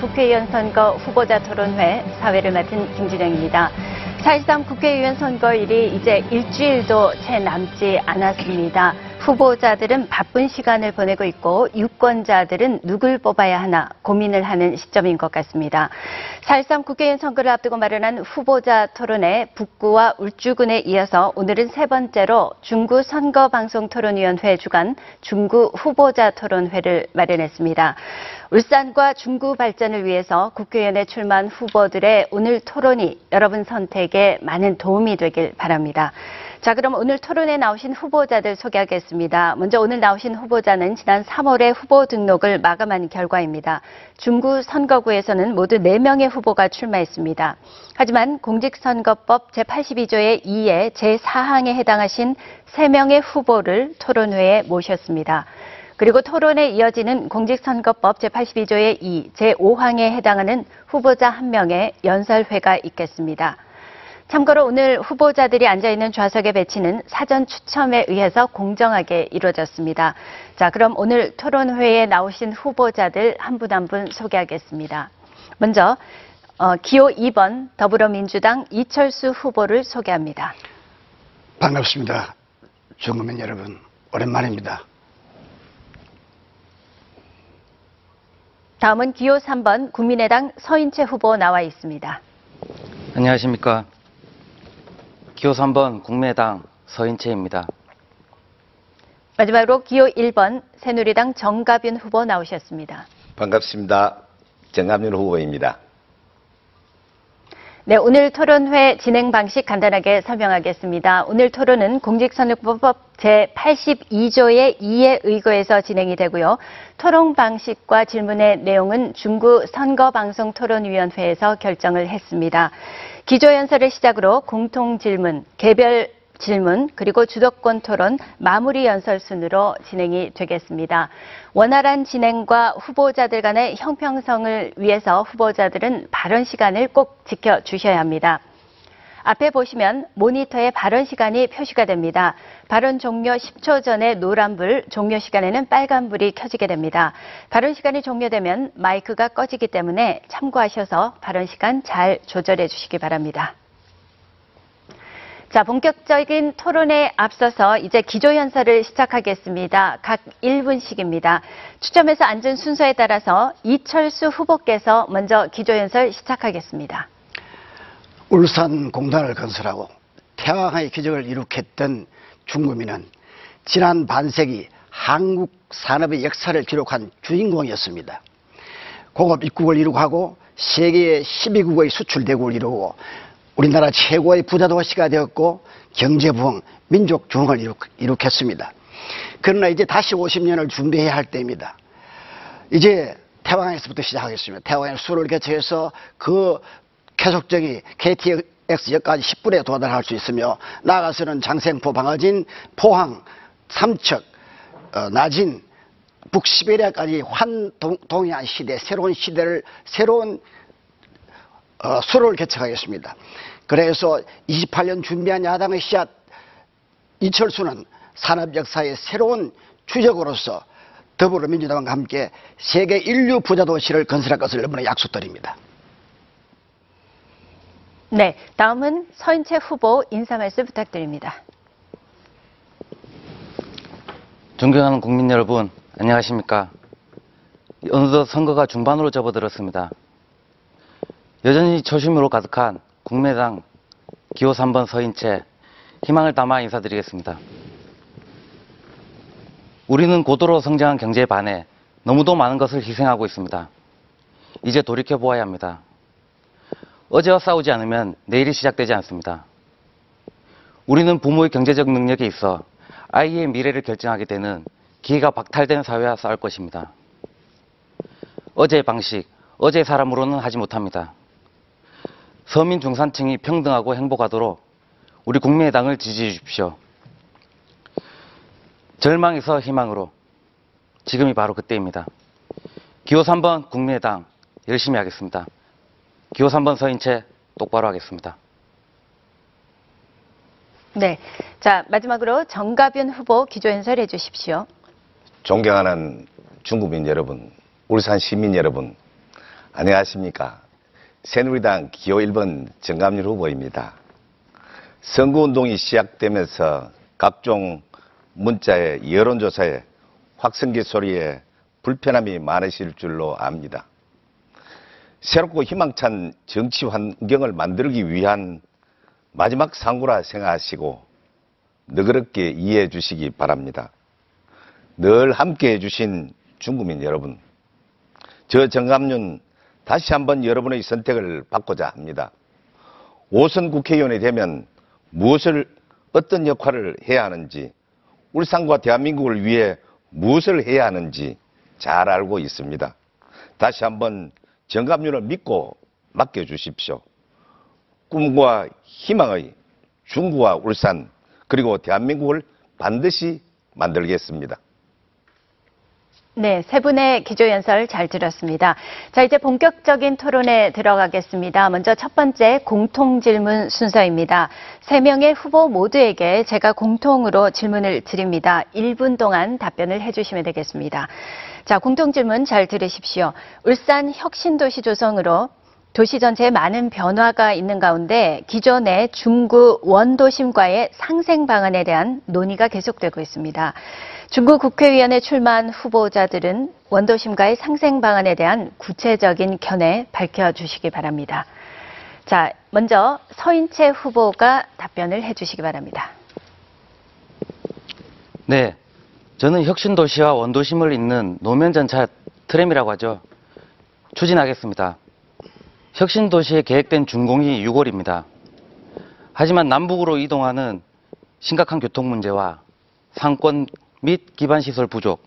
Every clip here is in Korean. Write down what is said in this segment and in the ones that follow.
국회의원 선거 후보자 토론회 사회를 맡은 김진영입니다. 4.13 국회의원 선거일이 이제 일주일도 채 남지 않았습니다. 후보자들은 바쁜 시간을 보내고 있고 유권자들은 누굴 뽑아야 하나 고민을 하는 시점인 것 같습니다. 4.13 국회의원 선거를 앞두고 마련한 후보자 토론회 북구와 울주군에 이어서 오늘은 세 번째로 중구 선거방송토론위원회 주관 중구 후보자 토론회를 마련했습니다. 울산과 중구 발전을 위해서 국회의원에 출마한 후보들의 오늘 토론이 여러분 선택에 많은 도움이 되길 바랍니다. 자, 그럼 오늘 토론에 나오신 후보자들 소개하겠습니다. 먼저 오늘 나오신 후보자는 지난 3월에 후보 등록을 마감한 결과입니다. 중구 선거구에서는 모두 4명의 후보가 출마했습니다. 하지만 공직선거법 제82조의 2의 제4항에 해당하신 3명의 후보를 토론회에 모셨습니다. 그리고 토론에 이어지는 공직선거법 제82조의 2, 제5항에 해당하는 후보자 1명의 연설회가 있겠습니다. 참고로 오늘 후보자들이 앉아있는 좌석의 배치는 사전 추첨에 의해서 공정하게 이루어졌습니다. 자, 그럼 오늘 토론회에 나오신 후보자들 한 분 한분 소개하겠습니다. 먼저 어, 기호 2번 더불어민주당 이철수 후보를 소개합니다. 반갑습니다. 중국민 여러분, 오랜만입니다. 다음은 기호 3번 국민의당 서인채 후보 나와 있습니다. 안녕하십니까. 기호 3번 국민의당 서인채입니다. 마지막으로 기호 1번 새누리당 정가빈 후보 나오셨습니다. 반갑습니다. 정감윤 후보입니다. 네, 오늘 토론회 진행 방식 간단하게 설명하겠습니다. 오늘 토론은 공직선거법 제82조의 2에 의거해서 진행이 되고요. 토론 방식과 질문의 내용은 중구 선거방송토론위원회에서 결정을 했습니다. 기조연설을 시작으로 공통질문, 개별 질문 그리고 주도권 토론 마무리 연설 순으로 진행이 되겠습니다. 원활한 진행과 후보자들 간의 형평성을 위해서 후보자들은 발언 시간을 꼭 지켜주셔야 합니다. 앞에 보시면 모니터에 발언 시간이 표시가 됩니다. 발언 종료 10초 전에 노란불, 종료 시간에는 빨간불이 켜지게 됩니다. 발언 시간이 종료되면 마이크가 꺼지기 때문에 참고하셔서 발언 시간 잘 조절해 주시기 바랍니다. 자, 본격적인 토론에 앞서서 이제 기조연설을 시작하겠습니다. 각 1분씩입니다. 추첨해서 앉은 순서에 따라서 이철수 후보께서 먼저 기조연설 시작하겠습니다. 울산 공단을 건설하고 태왕의 기적을 이룩했던 중구민은 지난 반세기 한국 산업의 역사를 기록한 주인공이었습니다. 공업 입국을 이룩하고 세계 12국의 수출 대국을 이루고 우리나라 최고의 부자 도시가 되었고 경제 부흥, 민족 중흥을 이룩, 했습니다 그러나 이제 다시 50년을 준비해야 할 때입니다. 이제 태왕에서부터 시작하겠습니다. 태왕에 수를 개최해서 그 계속적인 KTX 역까지 10분에 도달할 수 있으며 나아가서는 장생포, 방어진, 포항, 삼척, 어, 나진, 북시베리아까지 환동해안 시대, 새로운 시대를 새로운 어, 수로를 개척하겠습니다. 그래서 28년 준비한 야당의 씨앗 이철수는 산업 역사의 새로운 주적으로서 더불어민주당과 함께 세계 인류 부자 도시를 건설할 것을 여러분에 약속드립니다. 네, 다음은 서인채 후보 인사 말씀 부탁드립니다. 존경하는 국민 여러분, 안녕하십니까. 어느덧 선거가 중반으로 접어들었습니다. 여전히 초심으로 가득한 국민의당 기호 3번 서인 채 희망을 담아 인사드리겠습니다. 우리는 고도로 성장한 경제에 반해 너무도 많은 것을 희생하고 있습니다. 이제 돌이켜 보아야 합니다. 어제와 싸우지 않으면 내일이 시작되지 않습니다. 우리는 부모의 경제적 능력에 있어 아이의 미래를 결정하게 되는 기회가 박탈된 사회와 싸울 것입니다. 어제의 방식, 어제의 사람으로는 하지 못합니다. 서민 중산층이 평등하고 행복하도록 우리 국민의당을 지지해 주십시오. 절망에서 희망으로 지금이 바로 그때입니다. 기호 3번 국민의당 열심히 하겠습니다. 기호 3번 서인 채 똑바로 하겠습니다. 네. 자, 마지막으로 정가변 후보 기조연설 해 주십시오. 존경하는 중국민 여러분, 울산 시민 여러분, 안녕하십니까. 새누리당 기호 1번 정감률 후보입니다. 선거운동이 시작되면서 각종 문자에 여론조사에 확성기 소리에 불편함이 많으실 줄로 압니다. 새롭고 희망찬 정치 환경을 만들기 위한 마지막 상구라 생각하시고 너그럽게 이해해 주시기 바랍니다. 늘 함께 해주신 중국민 여러분, 저 정감윤 다시 한번 여러분의 선택을 받고자 합니다. 5선 국회의원이 되면 무엇을 어떤 역할을 해야 하는지 울산과 대한민국을 위해 무엇을 해야 하는지 잘 알고 있습니다. 다시 한번 정감윤을 믿고 맡겨주십시오. 꿈과 희망의 중구와 울산 그리고 대한민국을 반드시 만들겠습니다. 네, 세 분의 기조연설 잘 들었습니다. 자, 이제 본격적인 토론에 들어가겠습니다. 먼저 첫 번째 공통질문 순서입니다. 세 명의 후보 모두에게 제가 공통으로 질문을 드립니다. 1분 동안 답변을 해주시면 되겠습니다. 자, 공통질문 잘 들으십시오. 울산 혁신도시 조성으로 도시 전체에 많은 변화가 있는 가운데 기존의 중구 원도심과의 상생 방안에 대한 논의가 계속되고 있습니다. 중구 국회의원에 출마한 후보자들은 원도심과의 상생 방안에 대한 구체적인 견해 밝혀주시기 바랍니다. 자, 먼저 서인채 후보가 답변을 해주시기 바랍니다. 네, 저는 혁신도시와 원도심을 잇는 노면전차 트램이라고 하죠. 추진하겠습니다. 혁신도시에 계획된 준공이 6월입니다. 하지만 남북으로 이동하는 심각한 교통 문제와 상권 및 기반시설 부족,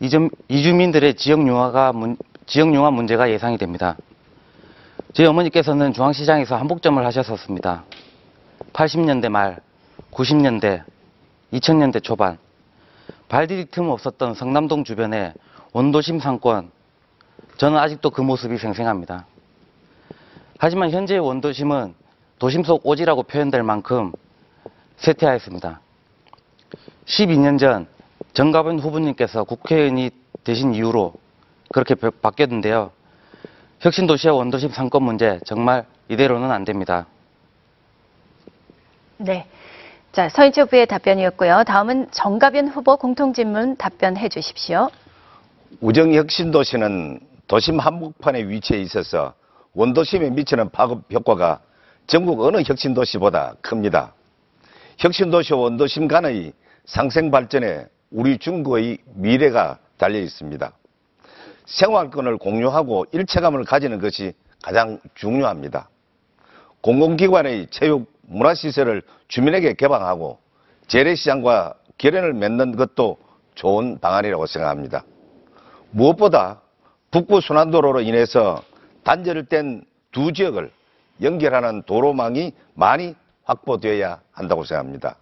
이점- 이주민들의 지역 융화가 문- 지역 융화 문제가 예상이 됩니다. 저희 어머니께서는 중앙시장에서 한복점을 하셨었습니다. 80년대 말, 90년대, 2000년대 초반, 발디딜 틈 없었던 성남동 주변의 원도심 상권, 저는 아직도 그 모습이 생생합니다. 하지만 현재의 원도심은 도심 속 오지라고 표현될 만큼 쇠퇴하였습니다. 12년 전 정가변 후보님께서 국회의원이 되신 이후로 그렇게 바- 바뀌었는데요. 혁신도시와 원도심 상권 문제 정말 이대로는 안 됩니다. 네. 자, 서인채 후보의 답변이었고요. 다음은 정가변 후보 공통질문 답변해 주십시오. 우정혁신도시는 도심 한복판에 위치해 있어서 원도심에 미치는 파급 효과가 전국 어느 혁신도시보다 큽니다. 혁신도시와 원도심 간의 상생 발전에 우리 중국의 미래가 달려 있습니다. 생활권을 공유하고 일체감을 가지는 것이 가장 중요합니다. 공공기관의 체육, 문화시설을 주민에게 개방하고 재래시장과 결연을 맺는 것도 좋은 방안이라고 생각합니다. 무엇보다 북부 순환도로로 인해서 단절된 두 지역을 연결하는 도로망이 많이 확보되어야 한다고 생각합니다.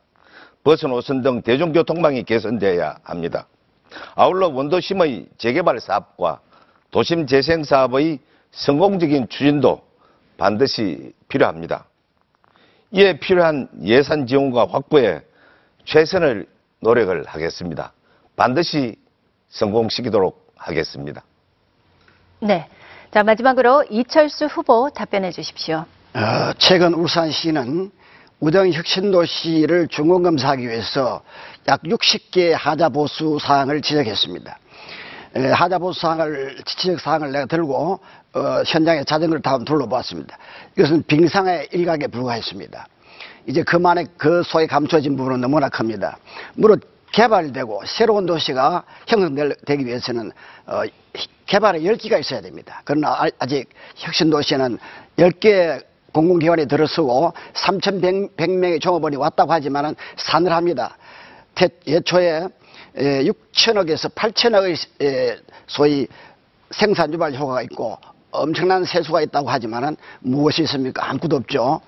버스 노선 등 대중교통망이 개선되어야 합니다. 아울러 원도심의 재개발 사업과 도심 재생 사업의 성공적인 추진도 반드시 필요합니다. 이에 필요한 예산 지원과 확보에 최선을 노력을 하겠습니다. 반드시 성공시키도록 하겠습니다. 네. 자, 마지막으로 이철수 후보 답변해 주십시오. 어, 최근 울산시는 우정혁신도시를 중공검사하기 위해서 약 60개의 하자보수 사항을 지적했습니다. 에, 하자보수 사항을, 지적 사항을 내가 들고 어, 현장에 자전거를 타고 둘러보았습니다. 이것은 빙상의 일각에 불과했습니다. 이제 그만의 그 소에 감춰진 부분은 너무나 큽니다. 무릇 개발되고 새로운 도시가 형성되기 위해서는 어, 개발에 열기가 있어야 됩니다. 그러나 아- 아직 혁신도시에는 10개 공공기관이 들어서고 3,100명의 종업원이 왔다고 하지만은 사늘합니다. 태- 예초에 6천억에서 8천억의 소위 생산 유발 효과가 있고 엄청난 세수가 있다고 하지만은 무엇이 있습니까? 아무것도 없죠.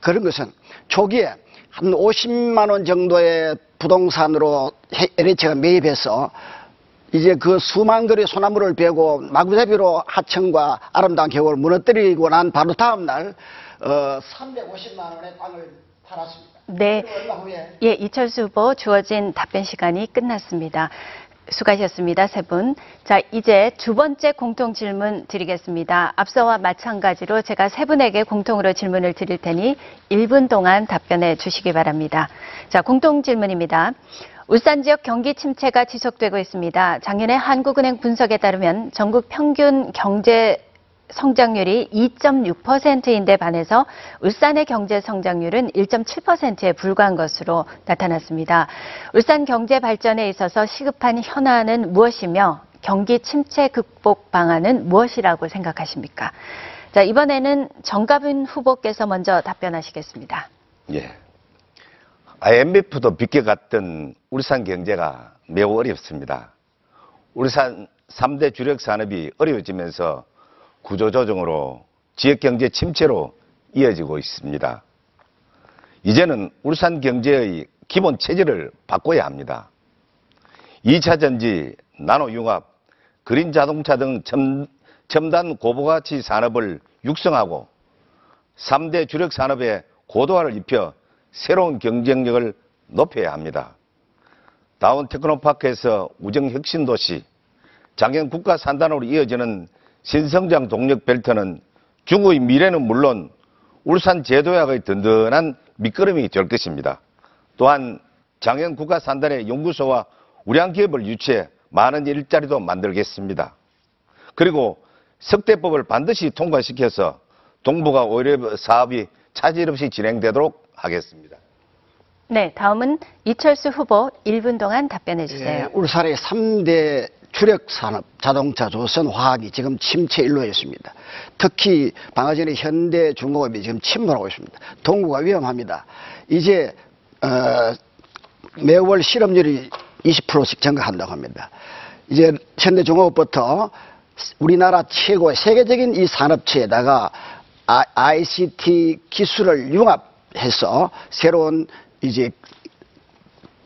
그런 것은 초기에 한 50만 원 정도의 부동산으로 LH가 매입해서 이제 그 수만 그루의 소나무를 베고 마구잡이로 하천과 아름다운 계곡을 무너뜨리고 난 바로 다음 날 어, 350만 원의 땅을 팔았습니다. 네. 얼마 후에 예, 이철수 후보 주어진 답변 시간이 끝났습니다. 수고하셨습니다. 세 분. 자, 이제 두 번째 공통 질문 드리겠습니다. 앞서와 마찬가지로 제가 세 분에게 공통으로 질문을 드릴 테니 1분 동안 답변해 주시기 바랍니다. 자, 공통 질문입니다. 울산 지역 경기 침체가 지속되고 있습니다. 작년에 한국은행 분석에 따르면 전국 평균 경제 성장률이 2.6%인데 반해서 울산의 경제 성장률은 1.7%에 불과한 것으로 나타났습니다. 울산 경제 발전에 있어서 시급한 현안은 무엇이며 경기 침체 극복 방안은 무엇이라고 생각하십니까? 자, 이번에는 정가빈 후보께서 먼저 답변하시겠습니다. 예. IMF도 비껴갔던 울산 경제가 매우 어렵습니다. 울산 3대 주력 산업이 어려워지면서 구조조정으로 지역경제 침체로 이어지고 있습니다. 이제는 울산 경제의 기본 체질을 바꿔야 합니다. 2차 전지, 나노융합, 그린 자동차 등 첨, 첨단 고부가치 산업을 육성하고 3대 주력 산업의 고도화를 입혀 새로운 경쟁력을 높여야 합니다. 다운 테크노파크에서 우정 혁신 도시, 장현 국가 산단으로 이어지는 신성장 동력 벨트는 중국의 미래는 물론 울산 제도약의 든든한 밑거름이 될 것입니다. 또한 장현 국가 산단의 연구소와 우량 기업을 유치해 많은 일자리도 만들겠습니다. 그리고 석대법을 반드시 통과시켜서 동북아 오히려 사업이 차질 없이 진행되도록 하겠습니다. 네, 다음은 이철수 후보 1분 동안 답변해 주세요. 예, 울산의 3대 주력 산업, 자동차, 조선, 화학이 지금 침체 일로에 있습니다. 특히 방금 전에 현대 중공업이 지금 침몰하고 있습니다. 동구가 위험합니다. 이제 어, 매월 실업률이 20%씩 증가한다고 합니다. 이제 현대 중공업부터 우리나라 최고의 세계적인 이 산업체에다가 ICT 기술을 융합해서 새로운 이제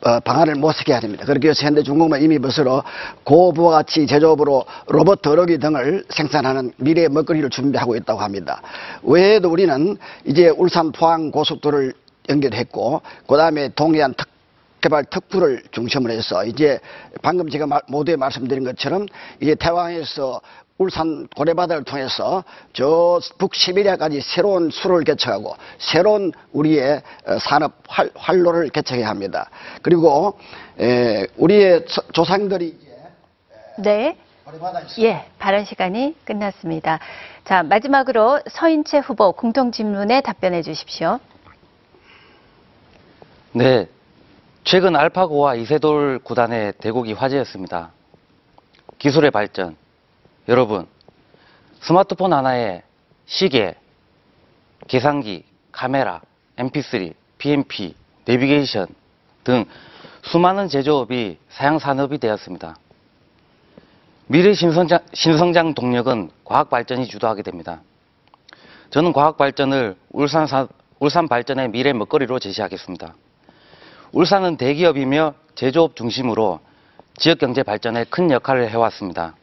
어, 방안을 모색해야 뭐 됩니다. 그렇게 해서 현대중공업은 이미 벌써 고부가치 제조업으로 로봇 더러기 등을 생산하는 미래의 먹거리를 준비하고 있다고 합니다. 외에도 우리는 이제 울산 포항 고속도로를 연결했고 그 다음에 동해안 특 개발 특구를 중심으로 해서 이제 방금 제가 모두에 말씀드린 것처럼 이제 태왕에서 울산 고래바다를 통해서 저 북시베리아까지 새로운 수로를 개척하고 새로운 우리의 어, 산업 활, 활로를 개척해야 합니다. 그리고 에, 우리의 조상들이 네. 예, 발언 시간이 끝났습니다. 자, 마지막으로 서인채 후보 공통 질문에 답변해 주십시오. 네. 최근 알파고와 이세돌 구단의 대국이 화제였습니다. 기술의 발전, 여러분, 스마트폰 하나에 시계, 계산기, 카메라, mp3, PMP, 내비게이션 등 수많은 제조업이 사양 산업이 되었습니다. 미래 신성장, 신성장 동력은 과학 발전이 주도하게 됩니다. 저는 과학 발전을 울산, 사, 울산 발전의 미래 먹거리로 제시하겠습니다. 울산은 대기업이며 제조업 중심으로 지역 경제 발전에 큰 역할을 해왔습니다.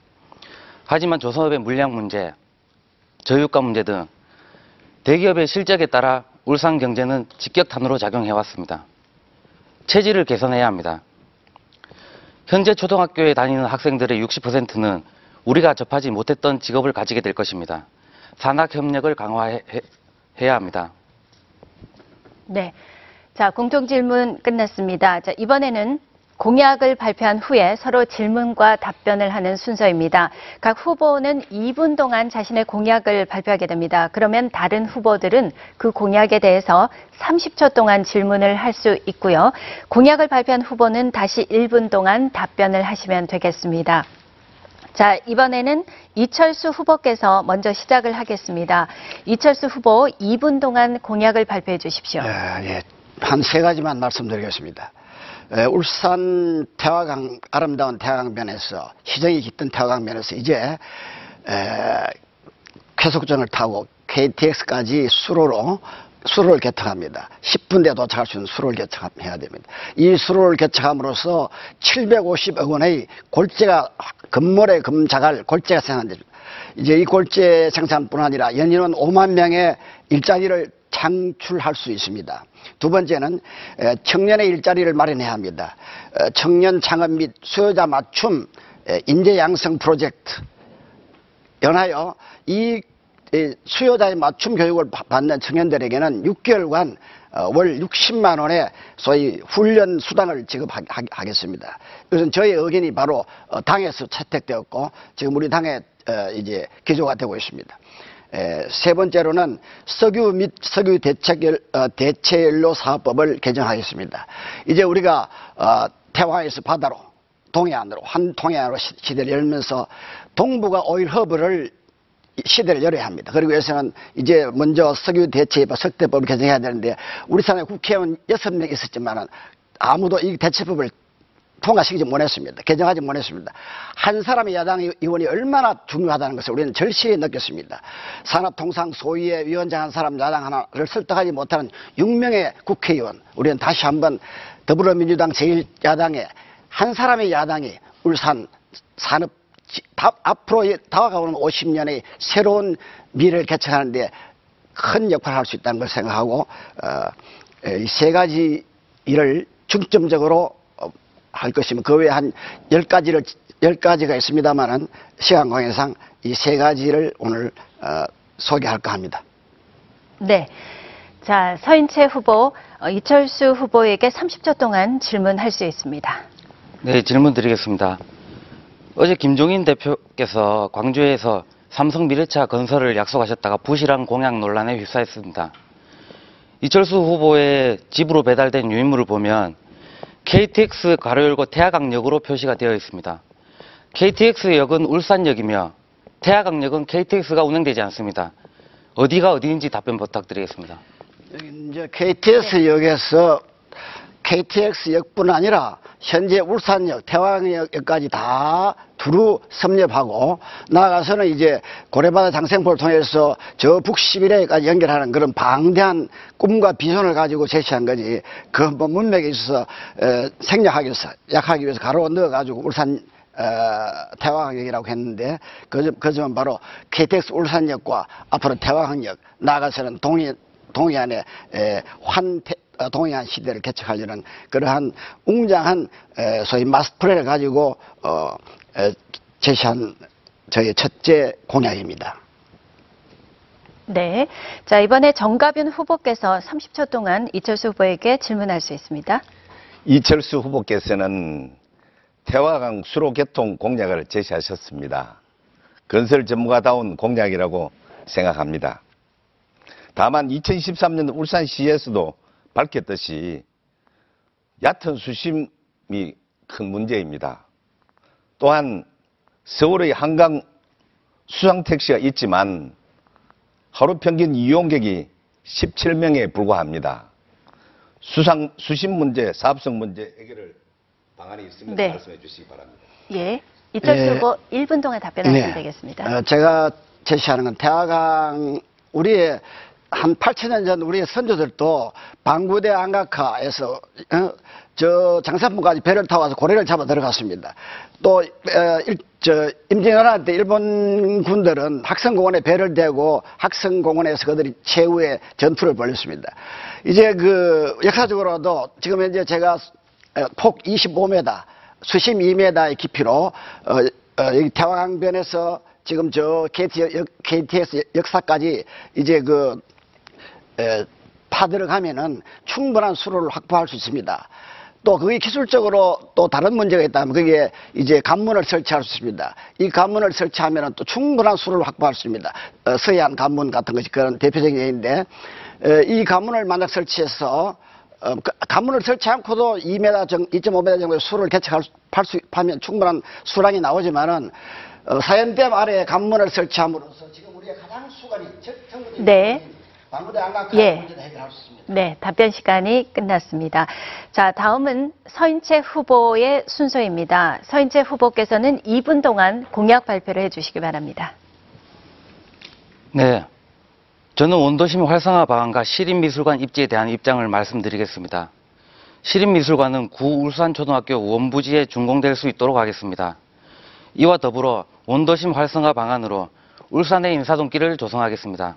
하지만 조선업의 물량 문제, 저유가 문제 등 대기업의 실적에 따라 울산 경제는 직격탄으로 작용해왔습니다. 체질을 개선해야 합니다. 현재 초등학교에 다니는 학생들의 60%는 우리가 접하지 못했던 직업을 가지게 될 것입니다. 산학협력을 강화해야 합니다. 네. 자, 공통 질문 끝났습니다. 자, 이번에는 공약을 발표한 후에 서로 질문과 답변을 하는 순서입니다. 각 후보는 2분 동안 자신의 공약을 발표하게 됩니다. 그러면 다른 후보들은 그 공약에 대해서 30초 동안 질문을 할 수 있고요. 공약을 발표한 후보는 다시 1분 동안 답변을 하시면 되겠습니다. 자, 이번에는 이철수 후보께서 먼저 시작을 하겠습니다. 이철수 후보 2분 동안 공약을 발표해 주십시오. 예, 예. 한 세 가지만 말씀드리겠습니다. 에, 울산 태화강 아름다운 태화강변에서 희정이 깃든 태화강변에서 이제 에, 쾌속전을 타고 KTX까지 수로로 수로를 개척합니다. 10분 대 도착할 수 있는 수로를 개척해야 됩니다. 이 수로를 개척함으로써 750억 원의 골재가 금모래 금자갈 골재가 생산됩니다. 이제 이 골재 생산뿐 아니라 연인원 5만 명의 일자리를 창출할 수 있습니다. 두 번째는 에, 청년의 일자리를 마련해야 합니다. 어, 청년 창업 및 수요자 맞춤 에, 인재 양성 프로젝트 연하여 이이 수요자의 맞춤 교육을 바- 받는 청년들에게는 6개월간 어, 월 60만 원의 소위 훈련 수당을 지급하겠습니다. 이것은 저희 의견이 바로 어, 당에서 채택되었고 지금 우리 당에 어, 이제 기조가 되고 있습니다. 에, 세 번째로는 석유 및 석유 대책 어, 대체연료 사업법을 개정하겠습니다. 이제 우리가 어, 태화에서 바다로 동해안으로 한 동해안으로 시- 시대를 열면서 동북아 오일 허브를 시대를 열어야 합니다. 그리고 여기서는 이제 먼저 석유 대체법 석대법을 개정해야 되는데 우리 사회 국회의원 여섯 명 있었지만은 아무도 이 대체법을 통과시키지 못했습니다. 개정하지 못했습니다. 한 사람의 야당 의원이 얼마나 중요하다는 것을 우리는 절실히 느꼈습니다. 산업통상 소위의 위원장 한 사람 야당 하나를 설득하지 못하는 6명의 국회의원 우리는 다시 한번 더불어민주당 제1야당의 한 사람의 야당이 울산 산업 앞으로 다가오는 50년의 새로운 미래를 개척하는데 큰 역할을 할 수 있다는 걸 생각하고 어, 이세 가지 일을 중점적으로 어, 할 것이면 그 외에 한 열 가지를 열 가지가 있습니다만은 시간 관계상 이 세 가지를 오늘 어, 소개할까 합니다. 네. 자, 서인채 후보, 어, 이철수 후보에게 30초 동안 질문할 수 있습니다. 네, 질문 드리겠습니다. 어제 김종인 대표께서 광주에서 삼성 미래차 건설을 약속하셨다가 부실한 공약 논란에 휩싸였습니다. 이철수 후보의 집으로 배달된 유인물을 보면 KTX 가로 열고 태화강역으로 표시가 되어 있습니다. KTX역은 울산역이며 태화강역은 KTX가 운행되지 않습니다. 어디가 어디인지 답변 부탁드리겠습니다. 이제 KTX 역에서 KTX 역뿐 아니라 현재 울산역, 태화역까지 다 두루 섭렵하고 나아가서는 이제 고래바다 장생포를 통해서 저 북시비레까지 연결하는 그런 방대한 꿈과 비전을 가지고 제시한 거지. 그 뭐 문맥에 있어서 에, 생략하기 위해서 약하기 위해서 가로 넣어가지고 울산 어, 태화항역이라고 했는데 그, 그 점은 바로 KTX 울산역과 앞으로 태화항역 나아가서는 동해 동해안에 에, 환태 어, 동해안 시대를 개척하려는 그러한 웅장한 에, 소위 마스프레를 가지고 어, 에, 제시한 저의 첫째 공약입니다. 네. 자, 이번에 정가빈 후보께서 30초 동안 이철수 후보에게 질문할 수 있습니다. 이철수 후보께서는 태화강 수로 개통 공약을 제시하셨습니다. 건설 전문가다운 공약이라고 생각합니다. 다만 2013년 울산시에서도 밝혔듯이 얕은 수심이 큰 문제입니다. 또한 서울의 한강 수상택시가 있지만 하루 평균 이용객이 17명에 불과합니다. 수상, 수심 문제, 사업성 문제 해결을 방안이 있으면 네. 말씀해 주시기 바랍니다. 예. 이철수 예. 후보 1분 동안 답변하시면 되겠습니다. 어, 제가 제시하는 건 태화강 우리의 한 8천년 전 우리의 선조들도 방구대 안각하에서 어, 저 장산부까지 배를 타고 와서 고래를 잡아 들어갔습니다. 또 어, 일, 저 임진왜란 때 일본 군들은 학성공원에 배를 대고 학성공원에서 그들이 최후의 전투를 벌였습니다. 이제 그 역사적으로도 지금 현재 제가 어, 폭 25m, 수심 2m의 깊이로 어, 어, 여기 태화강변에서 지금 저 KT, 역, KTX 역사까지 이제 그 에, 파들어가면은 충분한 수로를 확보할 수 있습니다. 또 그게 기술적으로 또 다른 문제가 있다면 그게 이제 관문을 설치할 수 있습니다. 이 관문을 설치하면은 또 충분한 수로를 확보할 수 있습니다. 어, 서해안 관문 같은 것이 그런 대표적인 예인데 에, 이 관문을 만약 설치해서 어, 그 관문을 설치 않고도 2m 정, 2.5m 정도의 수를 개척할 수, 팔 수, 하면 충분한 수량이 나오지만은 어, 사연댐 아래에 관문을 설치함으로써 지금 우리의 가장 정부적인 네. 예. 문제도 해결할 수 있습니다. 네, 답변 시간이 끝났습니다. 자, 다음은 서인채 후보의 순서입니다. 서인채 후보께서는 2분 동안 공약 발표를 해주시기 바랍니다. 네. 저는 원도심 활성화 방안과 시립미술관 입지에 대한 입장을 말씀드리겠습니다. 시립미술관은 구 울산초등학교 원부지에 준공될 수 있도록 하겠습니다. 이와 더불어 원도심 활성화 방안으로 울산의 인사동길을 조성하겠습니다.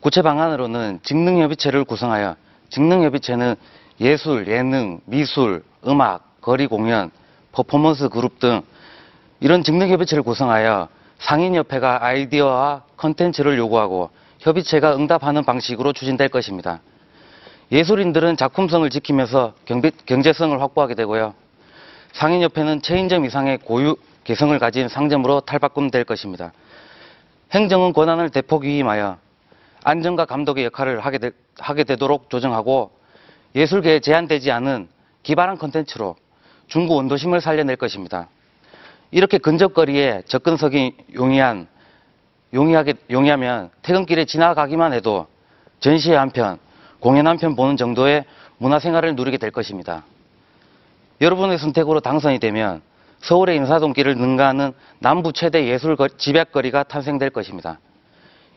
구체 방안으로는 직능협의체를 구성하여 직능협의체는 예술, 예능, 미술, 음악, 거리 공연, 퍼포먼스 그룹 등 이런 직능협의체를 구성하여 상인협회가 아이디어와 컨텐츠를 요구하고 협의체가 응답하는 방식으로 추진될 것입니다. 예술인들은 작품성을 지키면서 경비- 경제성을 확보하게 되고요. 상인협회는 체인점 이상의 고유 개성을 가진 상점으로 탈바꿈될 것입니다. 행정은 권한을 대폭 위임하여 안정과 감독의 역할을 하게, 되, 하게 되도록 조정하고 예술계에 제한되지 않은 기발한 컨텐츠로 중구 원도심을 살려낼 것입니다. 이렇게 근접거리에 접근석이 용이한 용이하게 용이하면 퇴근길에 지나가기만 해도 전시회 한 편, 공연 한 편 보는 정도의 문화생활을 누리게 될 것입니다. 여러분의 선택으로 당선이 되면 서울의 인사동길을 능가하는 남부 최대 예술 거- 집약거리가 탄생될 것입니다.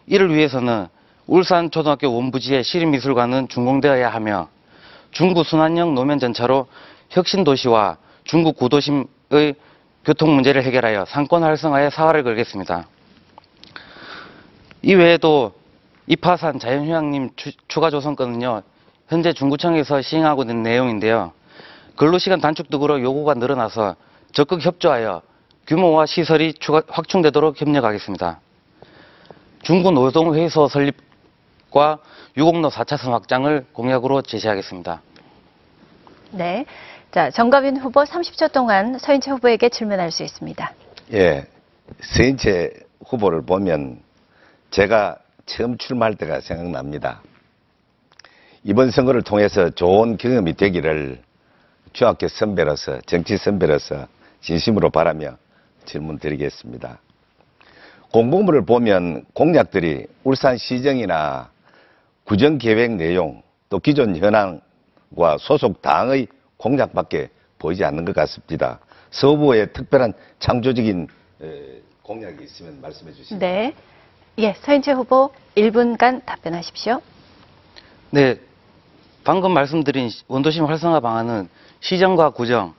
이를 위해서는 울산 초등학교 원부지의 시립미술관은 준공되어야 하며 중구 순환형 노면 전차로 혁신도시와 중구 구도심의 교통 문제를 해결하여 상권 활성화에 사활을 걸겠습니다. 이외에도 이파산 자연휴양림 추- 추가 조성건은요, 현재 중구청에서 시행하고 있는 내용인데요. 근로시간 단축 등으로 요구가 늘어나서 적극 협조하여 규모와 시설이 확충되도록 협력하겠습니다. 중구 노동회의소 설립 과 유곡로 4차선 확장을 공약으로 제시하겠습니다. 네. 자, 정가빈 후보 30초 동안 서인채 후보에게 질문할 수 있습니다. 예, 서인채 후보를 보면 제가 처음 출마할 때가 생각납니다. 이번 선거를 통해서 좋은 경험이 되기를 중학교 선배로서, 정치 선배로서 진심으로 바라며 질문 드리겠습니다. 공보물을 보면 공약들이 울산 시정이나 구정계획 내용, 또 기존 현황과 소속 당의 공약밖에 보이지 않는 것 같습니다. 서부의 특별한 창조적인 에, 공약이 있으면 말씀해 주시죠. 네. 예, 서인채 후보 1분간 답변하십시오. 네, 방금 말씀드린 원도심 활성화 방안은 시정과 구정,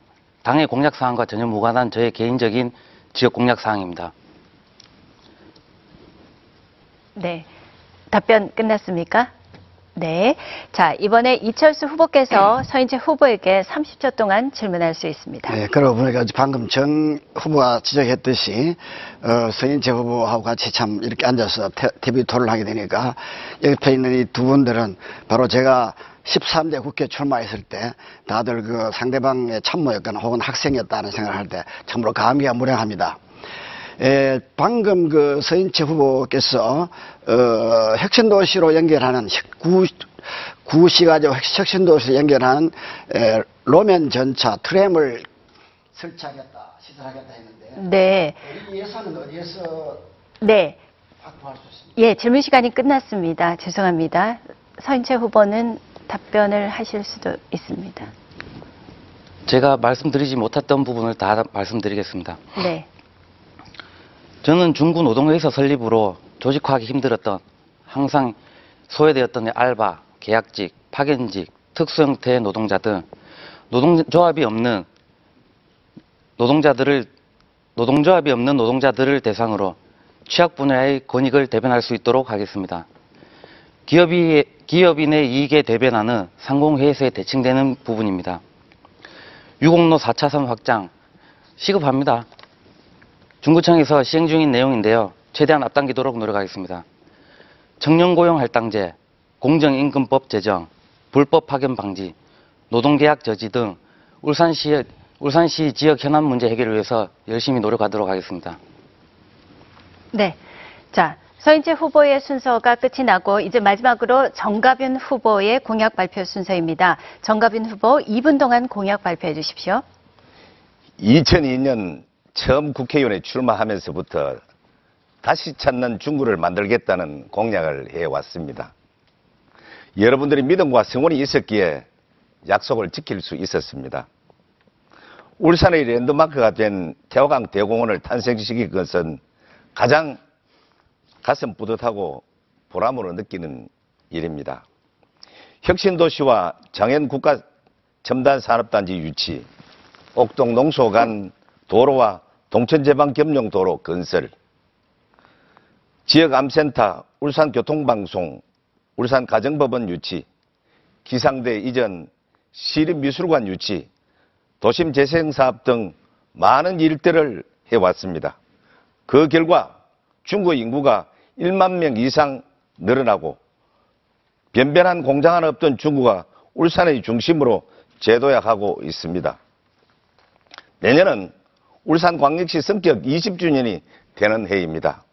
당의 공약 사항과 전혀 무관한 저의 개인적인 지역 공약 사항입니다. 네. 답변 끝났습니까? 네. 자, 이번에 이철수 후보께서 서인채 후보에게 30초 동안 질문할 수 있습니다. 네, 그러고 보니까 방금 정 후보가 지적했듯이 어, 서인채 후보하고 같이 참 이렇게 앉아서 태- TV 토론을 하게 되니까 옆에 있는 이 두 분들은 바로 제가 13대 국회 출마했을 때 다들 그 상대방의 참모였거나 혹은 학생이었다는 생각을 할 때 참으로 감기가 무량합니다. 에, 방금 그 서인채 후보께서 어, 혁신도시로 연결하는 혁- 구, 구시가지고 혁신도시로 연결하는 에, 로면 전차 트램을 설치하겠다 시설하겠다 했는데 네. 이 예산은 어디에서 네. 확보할 수 있습니까? 예, 질문 시간이 끝났습니다. 죄송합니다. 서인채 후보는 답변을 하실 수도 있습니다. 제가 말씀드리지 못했던 부분을 다 말씀드리겠습니다. 네. 저는 중구 노동회의소 설립으로 조직화하기 힘들었던 항상 소외되었던 알바, 계약직, 파견직, 특수 형태의 노동자 등 노동조합이 없는 노동자들을 노동조합이 없는 노동자들을 대상으로 취약 분야의 권익을 대변할 수 있도록 하겠습니다. 기업이, 기업인의 이익에 대변하는 상공회의소에 대칭되는 부분입니다. 유공로 4차선 확장 시급합니다. 중구청에서 시행 중인 내용인데요. 최대한 앞당기도록 노력하겠습니다. 청년 고용 할당제, 공정임금법 제정, 불법 파견 방지, 노동계약 저지 등 울산시, 울산시 지역 현안 문제 해결을 위해서 열심히 노력하도록 하겠습니다. 네. 자, 서인채 후보의 순서가 끝이 나고 이제 마지막으로 정가빈 후보의 공약 발표 순서입니다. 정가빈 후보 2분 동안 공약 발표해 주십시오. 2002년 처음 국회의원에 출마하면서부터 다시 찾는 중구를 만들겠다는 공약을 해왔습니다. 여러분들의 믿음과 성원이 있었기에 약속을 지킬 수 있었습니다. 울산의 랜드마크가 된 태화강 대공원을 탄생시킨 것은 가장 가슴 뿌듯하고 보람으로 느끼는 일입니다. 혁신도시와 장현국가 첨단산업단지 유치, 옥동 농소 간 도로와 동천제방 겸용도로 건설, 지역 암센터, 울산교통방송, 울산 가정법원 유치, 기상대 이전, 시립미술관 유치, 도심 재생사업 등 많은 일들을 해왔습니다. 그 결과 중국 인구가 1만 명 이상 늘어나고 변변한 공장 하나 없던 중구가 울산의 중심으로 재도약하고 있습니다. 내년은 울산광역시 성격 20주년이 되는 해입니다.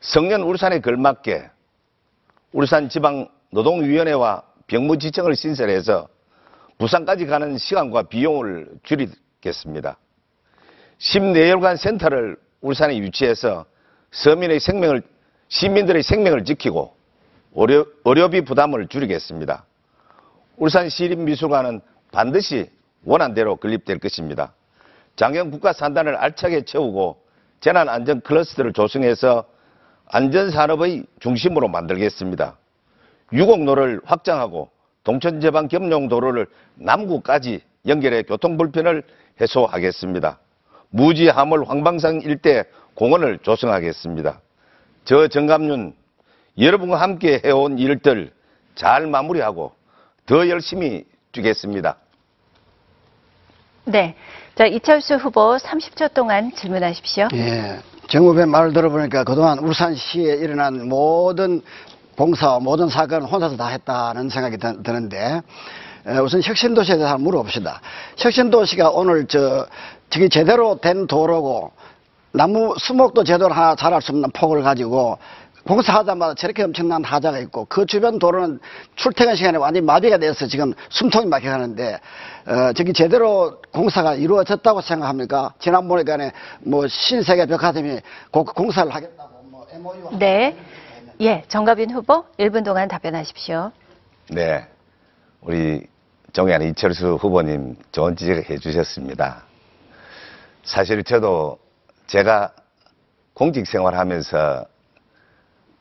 성년 울산에 걸맞게 울산지방노동위원회와 병무지청을 신설해서 부산까지 가는 시간과 비용을 줄이겠습니다. 10내열관 센터를 울산에 유치해서 서민의 생명을, 시민들의 생명을 지키고 의료, 의료비 부담을 줄이겠습니다. 울산 시립미술관은 반드시 원안대로 건립될 것입니다. 장애인 국가 산단을 알차게 채우고 재난 안전 클러스터를 조성해서 안전 산업의 중심으로 만들겠습니다. 유곡로를 확장하고 동천 제방 겸용 도로를 남구까지 연결해 교통 불편을 해소하겠습니다. 무지 하물 황방산 일대 공원을 조성하겠습니다. 저 정감윤 여러분과 함께 해온 일들 잘 마무리하고 더 열심히 뛰겠습니다. 네. 자, 이철수 후보 30초 동안 질문하십시오. 예. 정부의 말을 들어보니까 그동안 울산시에 일어난 모든 공사와 모든 사건을 혼자서 다 했다는 생각이 드- 드는데 에, 우선 혁신도시에 대해서 한번 물어봅시다. 혁신도시가 오늘 저 저기 제대로 된 도로고 나무 수목도 제대로 하나 자랄 수 없는 폭을 가지고 공사하자마자 저렇게 엄청난 하자가 있고 그 주변 도로는 출퇴근 시간에 완전히 마비가 돼서 지금 숨통이 막혀가는데 어, 저기 제대로 공사가 이루어졌다고 생각합니까? 지난번에 뭐 신세계 백화점이 고- 공사를 하겠다고 뭐 MOU 네. 예, 정가빈 후보 1분 동안 답변하십시오. 네. 우리 정의한 이철수 후보님 좋은 지적을 해 주셨습니다. 사실 저도 제가 공직 생활하면서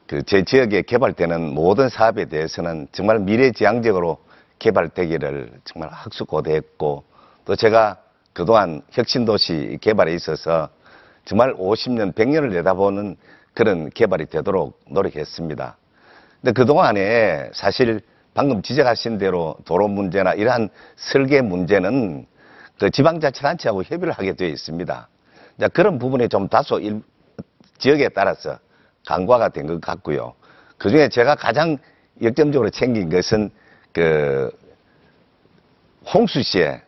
그 제 지역에 개발되는 모든 사업에 대해서는 정말 미래지향적으로 개발되기를 정말 학수고대했고 또 제가 그동안 혁신도시 개발에 있어서 정말 50년, 100년을 내다보는 그런 개발이 되도록 노력했습니다. 근데 그동안에 사실 방금 지적하신 대로 도로 문제나 이러한 설계 문제는 그 지방자치단체하고 협의를 하게 되어 있습니다. 그런 부분이 좀 다소 일- 지역에 따라서 간과가 된 것 같고요. 그 중에 제가 가장 역점적으로 챙긴 것은 그 홍수시에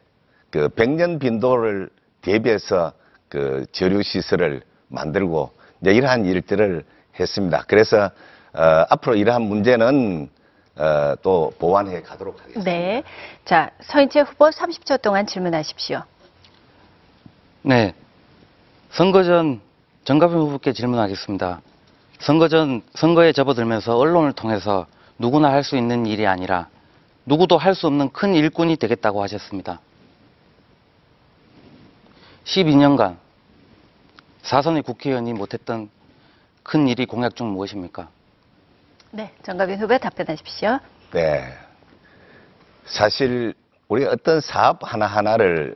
그 백년 빈도를 대비해서 그 저류 시설을 만들고 이제 이러한 일들을 했습니다. 그래서 어, 앞으로 이러한 문제는 어, 또 보완해 가도록 하겠습니다. 네. 자, 서인채 후보 30초 동안 질문하십시오. 네. 선거 전 정가빈 후보께 질문하겠습니다. 선거 전 선거에 접어들면서 언론을 통해서 누구나 할 수 있는 일이 아니라 누구도 할 수 없는 큰 일꾼이 되겠다고 하셨습니다. 12년간 사선의 국회의원이 못했던 큰 일이 공약 중 무엇입니까? 네, 정가빈 후보 답변하십시오. 네. 사실 우리가 어떤 사업 하나하나를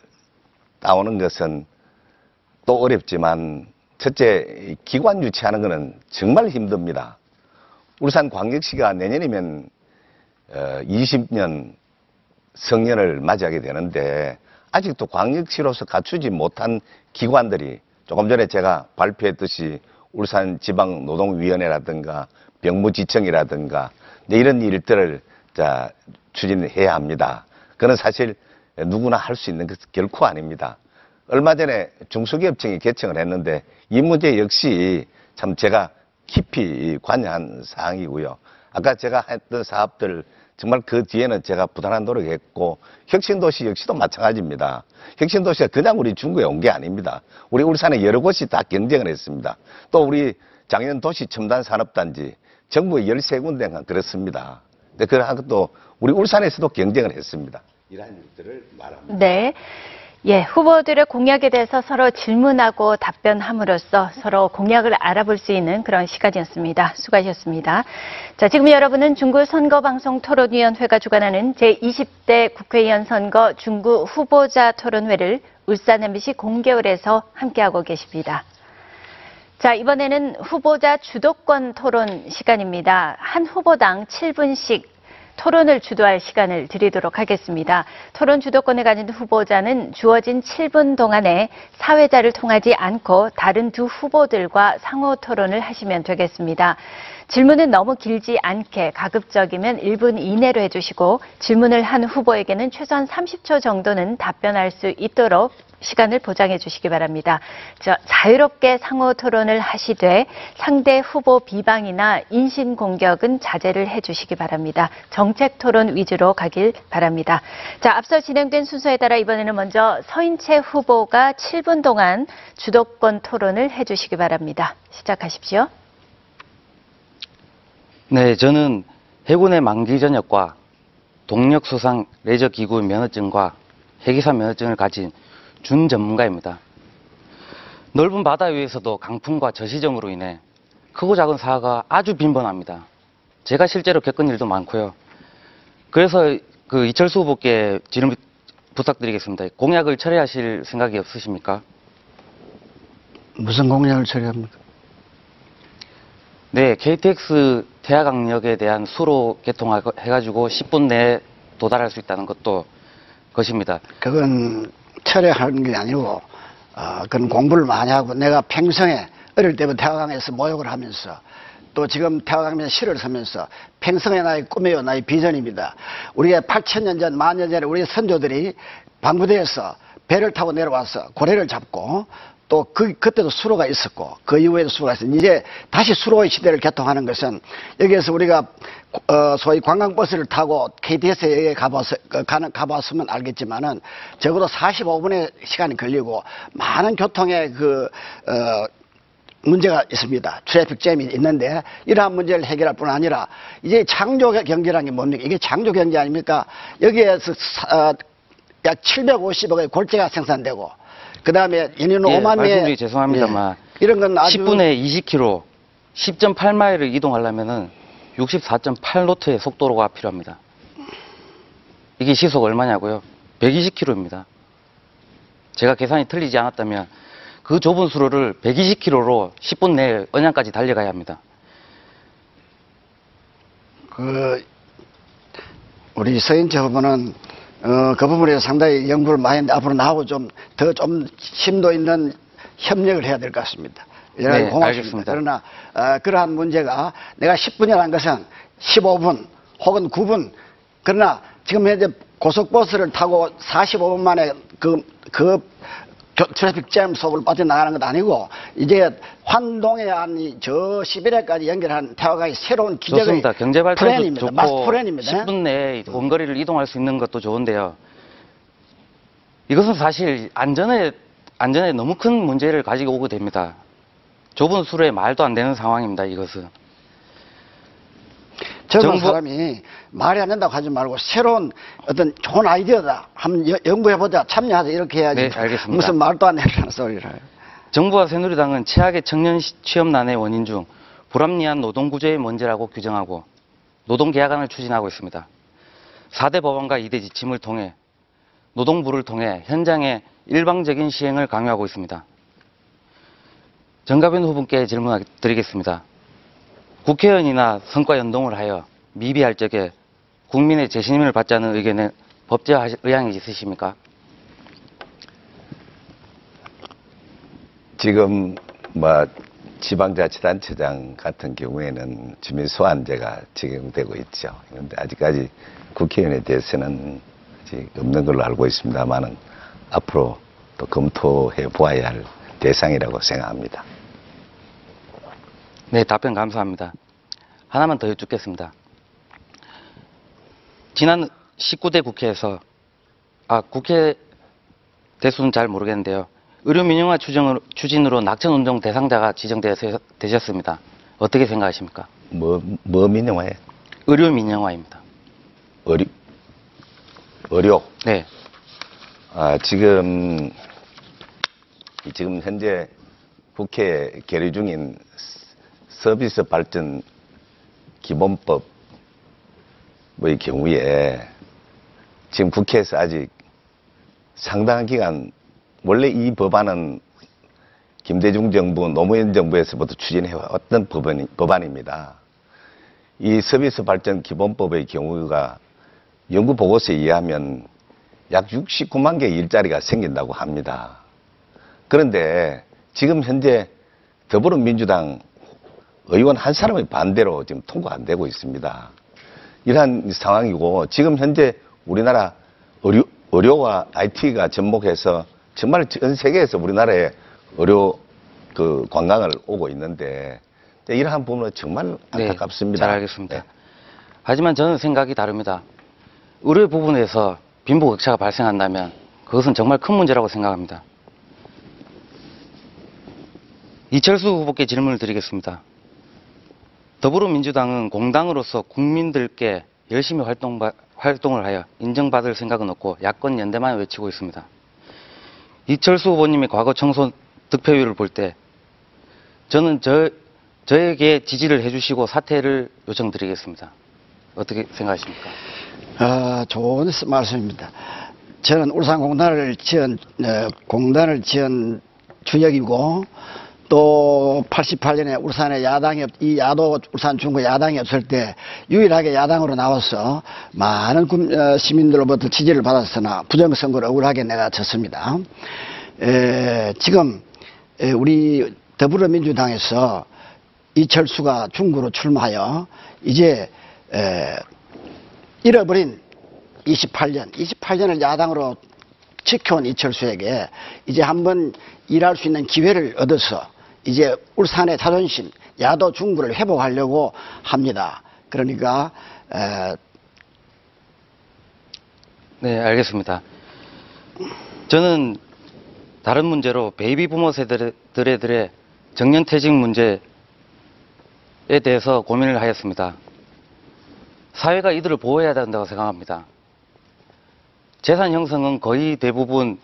따오는 것은 또 어렵지만 첫째 이 기관 유치하는 것은 정말 힘듭니다. 울산 광역시가 내년이면 어, 20년 성년을 맞이하게 되는데 아직도 광역시로서 갖추지 못한 기관들이 조금 전에 제가 발표했듯이 울산 지방노동위원회라든가 병무지청이라든가 네, 이런 일들을 자, 추진해야 합니다. 그는 사실 누구나 할 수 있는 것 결코 아닙니다. 얼마 전에 중소기업청이 개청을 했는데 이 문제 역시 참 제가 깊이 관여한 사항이고요. 아까 제가 했던 사업들 정말 그 뒤에는 제가 부단한 노력했고 혁신도시 역시도 마찬가지입니다. 혁신도시가 그냥 우리 중구에 온 게 아닙니다. 우리 울산에 여러 곳이 다 경쟁을 했습니다. 또 우리 장현도시 첨단 산업단지 정부의 13군데가 그렇습니다. 근데 그러한 것도 우리 울산에서도 경쟁을 했습니다. 이러한 일들을 말합니다. 네. 예, 후보들의 공약에 대해서 서로 질문하고 답변함으로써 서로 공약을 알아볼 수 있는 그런 시간이었습니다. 수고하셨습니다. 자, 지금 여러분은 중구 선거방송 토론위원회가 주관하는 제20대 국회의원 선거 중구 후보자 토론회를 울산 MBC 공개홀에서 함께하고 계십니다. 자, 이번에는 후보자 주도권 토론 시간입니다. 한 후보당 7분씩 토론을 주도할 시간을 드리도록 하겠습니다. 토론 주도권을 가진 후보자는 주어진 7분 동안에 사회자를 통하지 않고 다른 두 후보들과 상호 토론을 하시면 되겠습니다. 질문은 너무 길지 않게 가급적이면 1분 이내로 해주시고 질문을 한 후보에게는 최소한 30초 정도는 답변할 수 있도록 시간을 보장해 주시기 바랍니다. 저, 자유롭게 상호 토론을 하시되 상대 후보 비방이나 인신 공격은 자제를 해 주시기 바랍니다. 정책 토론 위주로 가길 바랍니다. 자, 앞서 진행된 순서에 따라 이번에는 먼저 서인채 후보가 7분 동안 주도권 토론을 해 주시기 바랍니다. 시작하십시오. 네, 저는 해군의 만기 전역과 동력 수상 레저 기구 면허증과 해기사 면허증을 가진 준 전문가입니다. 넓은 바다 위에서도 강풍과 저시점으로 인해 크고 작은 사고가 아주 빈번합니다. 제가 실제로 겪은 일도 많고요. 그래서 그 이철수 후보께 질문 부탁드리겠습니다. 공약을 철회하실 생각이 없으십니까? 무슨 공약을 처리합니까? 네, KTX 태화강역에 대한 수로 개통해가지고 10분 내에 도달할 수 있다는 것도 것입니다. 그건 철회하는 게 아니고 어, 그건 공부를 많이 하고 내가 평생에 어릴 때부터 태화강에서 모욕을 하면서 또 지금 태화강에서 실을 서면서 평생의 나의 꿈이요 나의 비전입니다. 우리가 8천 년 전, 만년 전에 우리 선조들이 방부대에서 배를 타고 내려와서 고래를 잡고 또 그, 그때도 수로가 있었고 그 이후에도 수로가 있었는데 이제 다시 수로의 시대를 개통하는 것은 여기에서 우리가 어, 소위 관광버스를 타고 KTX에 가봐서, 그, 가봤으면 알겠지만은 적어도 45분의 시간이 걸리고 많은 교통의 그, 어, 문제가 있습니다. 트래픽 잼이 있는데 이러한 문제를 해결할 뿐 아니라 이제 창조 경제라는 게 뭡니까? 이게 창조 경제 아닙니까? 여기에서 사- 어, 약 750억의 골재가 생산되고 그 다음에 연인 예, 5만 명 말씀드리기 죄송합니다만 이런 건 아주 10분에 20km, 10.8마일을 이동하려면은 64.8노트의 속도로가 필요합니다. 이게 시속 얼마냐고요? 120km입니다. 제가 계산이 틀리지 않았다면 그 좁은 수로를 120km로 10분 내에 언양까지 달려가야 합니다. 그 우리 서인재 후보는 어, 그 부분에 상당히 연구를 많이 했는데 앞으로 나하고 좀 더 좀 심도 있는 협력을 해야 될 것 같습니다. 가지 네, 고맙습니다. 알겠습니다. 그러나 어, 그러한 문제가 내가 10분이라는 것은 15분 혹은 9분 그러나 지금 현재 고속버스를 타고 45분 만에 그, 그 교- 트래픽 잼 속을 빠져나가는 것도 아니고 이제 환동해 한저 시베리아까지 연결한 태화강의 새로운 기적의 좋습니다. 경제 발전도 플랜입니다. 좋고 플랜입니다. 10분 내에 원거리를 이동할 수 있는 것도 좋은데요. 이것은 사실 안전에 안전에 너무 큰 문제를 가지고 오게 됩니다. 좁은 수로에 말도 안 되는 상황입니다. 이것은 젊은 정부- 사람이 말이 안 된다고 하지 말고 새로운 어떤 좋은 아이디어다. 한번 여- 연구해보자. 참여하자. 이렇게 해야지. 네, 알겠습니다. 무슨 말도 안 되는 소리를. 정부와 새누리당은 최악의 청년 시- 취업난의 원인 중 불합리한 노동구조의 문제라고 규정하고 노동계약안을 추진하고 있습니다. 4대 법안과 2대 지침을 통해 노동부를 통해 현장의 일방적인 시행을 강요하고 있습니다. 정가변 후보께 질문 드리겠습니다. 국회의원이나 성과 연동을 하여 미비할 적에 국민의 재신임을 않은 의견에 법제화 의향이 있으십니까? 지금 뭐 지방자치단체장 같은 경우에는 주민 소환제가 적용되고 있죠. 그런데 아직까지 국회의원에 대해서는 아직 없는 걸로 알고 있습니다만은 앞으로 또 검토해 보아야 할 대상이라고 생각합니다. 네, 답변 감사합니다. 하나만 더 여쭙겠습니다. 지난 19대 국회에서, 아, 국회 대수는 잘 모르겠는데요. 의료 민영화 추정으로, 추진으로 낙천 운동 대상자가 지정되셨습니다. 어떻게 생각하십니까? 뭐, 뭐 민영화에? 의료 민영화입니다. 의료, 의료. 네, 아, 지금, 지금 현재 국회에 계류 중인 서비스 발전 기본법의 경우에 지금 국회에서 아직 상당한 기간, 원래 이 법안은 김대중 정부, 노무현 정부에서부터 추진해 왔던 법안, 법안입니다. 이 서비스 발전 기본법의 경우가 연구 보고서에 의하면 약 69만 개의 일자리가 생긴다고 합니다. 그런데 지금 현재 더불어민주당 의원 한 사람의 반대로 지금 통과 안 되고 있습니다. 이러한 상황이고 지금 현재 우리나라 의료, 의료와 IT가 접목해서 정말 전 세계에서 우리나라에 의료 그 관광을 오고 있는데 이러한 부분은 정말 안타깝습니다. 네, 잘 알겠습니다. 네. 하지만 저는 생각이 다릅니다. 의료 부분에서 빈부격차가 발생한다면 그것은 정말 큰 문제라고 생각합니다. 이철수 후보께 질문을 드리겠습니다. 더불어민주당은 공당으로서 국민들께 열심히 활동, 활동을 하여 인정받을 생각은 없고 야권 연대만 외치고 있습니다. 이철수 후보님의 과거 청소 득표율을 볼 때 저는 저, 저에게 지지를 해주시고 사퇴를 요청드리겠습니다. 어떻게 생각하십니까? 아, 좋은 말씀입니다. 저는 울산공단을 지은 어, 공단을 지은 주역이고 또 88년에 울산에 야당이 없, 이 야도 울산 중구 야당이 없을 때 유일하게 야당으로 나와서 많은 군- 어, 시민들로부터 지지를 받았으나 부정선거를 억울하게 내가 졌습니다. 에, 지금 에, 우리 더불어민주당에서 이철수가 중구로 출마하여 이제 에, 잃어버린 28년, 28년을 야당으로 지켜온 이철수에게 이제 한번 일할 수 있는 기회를 얻어서 이제 울산의 자존심, 야도 중구를 회복하려고 합니다. 그러니까 에, 네, 알겠습니다. 저는 다른 문제로 베이비 부머 세대들의 정년퇴직 문제에 대해서 고민을 하였습니다. 사회가 이들을 보호해야 된다고 생각합니다. 재산 형성은 거의 대부분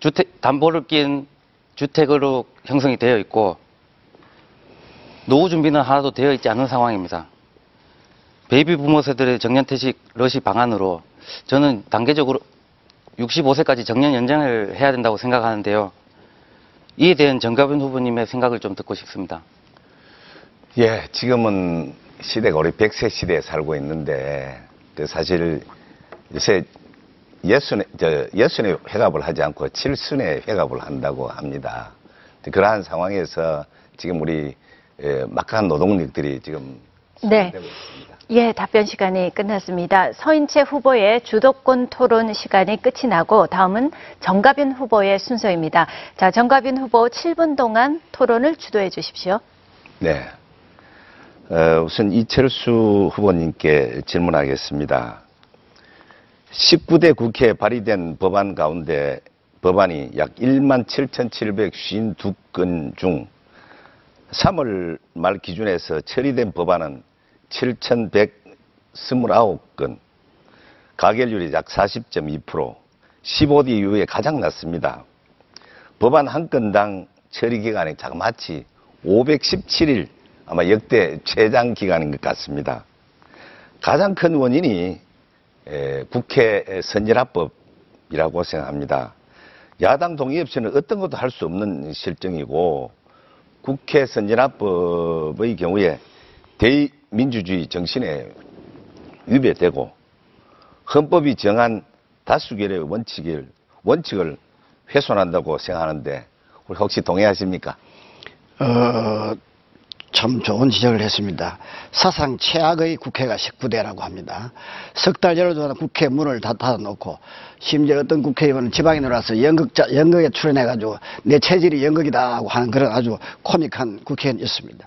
주택, 담보를 낀 주택으로 형성이 되어 있고 노후 준비는 하나도 되어 있지 않은 상황입니다. 베이비 부머 세대의 정년퇴직 러시 방안으로 저는 단계적으로 65세까지 정년 연장을 해야 된다고 생각하는데요. 이에 대한 정가빈 후보님의 생각을 좀 듣고 싶습니다. 예, 지금은 시대가 우리 100세 시대에 살고 있는데, 그 사실 요새 예순에, 저, 예순에 회갑을 하지 않고 칠순에 회갑을 한다고 합니다. 그러한 상황에서 지금 우리 예, 막강한 노동력들이 지금 네. 예, 답변 시간이 끝났습니다. 서인채 후보의 주도권 토론 시간이 끝이 나고 다음은 정가빈 후보의 순서입니다. 자, 정가빈 후보 7분 동안 토론을 주도해 주십시오. 네. 어, 우선 이철수 후보님께 질문하겠습니다. 19대 국회에 발의된 법안 가운데 법안이 약 1만 7,752건 중 3월 말 기준에서 처리된 법안은 7,129건, 가결률이 약 40.2%, 15대 이후에 가장 낮습니다. 법안 한 건당 처리 기간이 자그마치 517일 아마 역대 최장 기간인 것 같습니다. 가장 큰 원인이 에, 국회 선진화법이라고 생각합니다. 야당 동의 없이는 어떤 것도 할 수 없는 실정이고 국회 선진화법의 경우에 대민주주의 정신에 위배되고 헌법이 정한 다수결의 원칙을 원칙을 훼손한다고 생각하는데 혹시 동의하십니까? 어, 참 좋은 지적을 했습니다. 사상 최악의 국회가 19대라고 합니다. 석 달 열어도 국회 문을 다 닫아놓고 심지어 어떤 국회의원은 지방에 놀아서 연극자, 연극에 출연해가지고 내 체질이 연극이다 하고 하는 그런 아주 코믹한 국회의원이었습니다.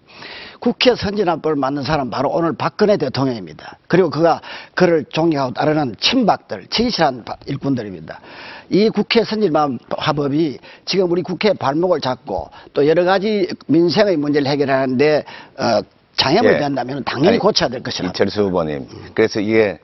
국회 선진화법을 만든 사람 바로 오늘 박근혜 대통령입니다. 그리고 그가 그를 존경하고 따르는 친박들, 진실한 바- 일꾼들입니다. 이 국회 선진화법이 지금 우리 국회 발목을 잡고 또 여러 가지 민생의 문제를 해결하는데 어, 장애물이 예. 된다면 당연히 아니, 고쳐야 될 것이라. 이철수 후보님. 그래서 이게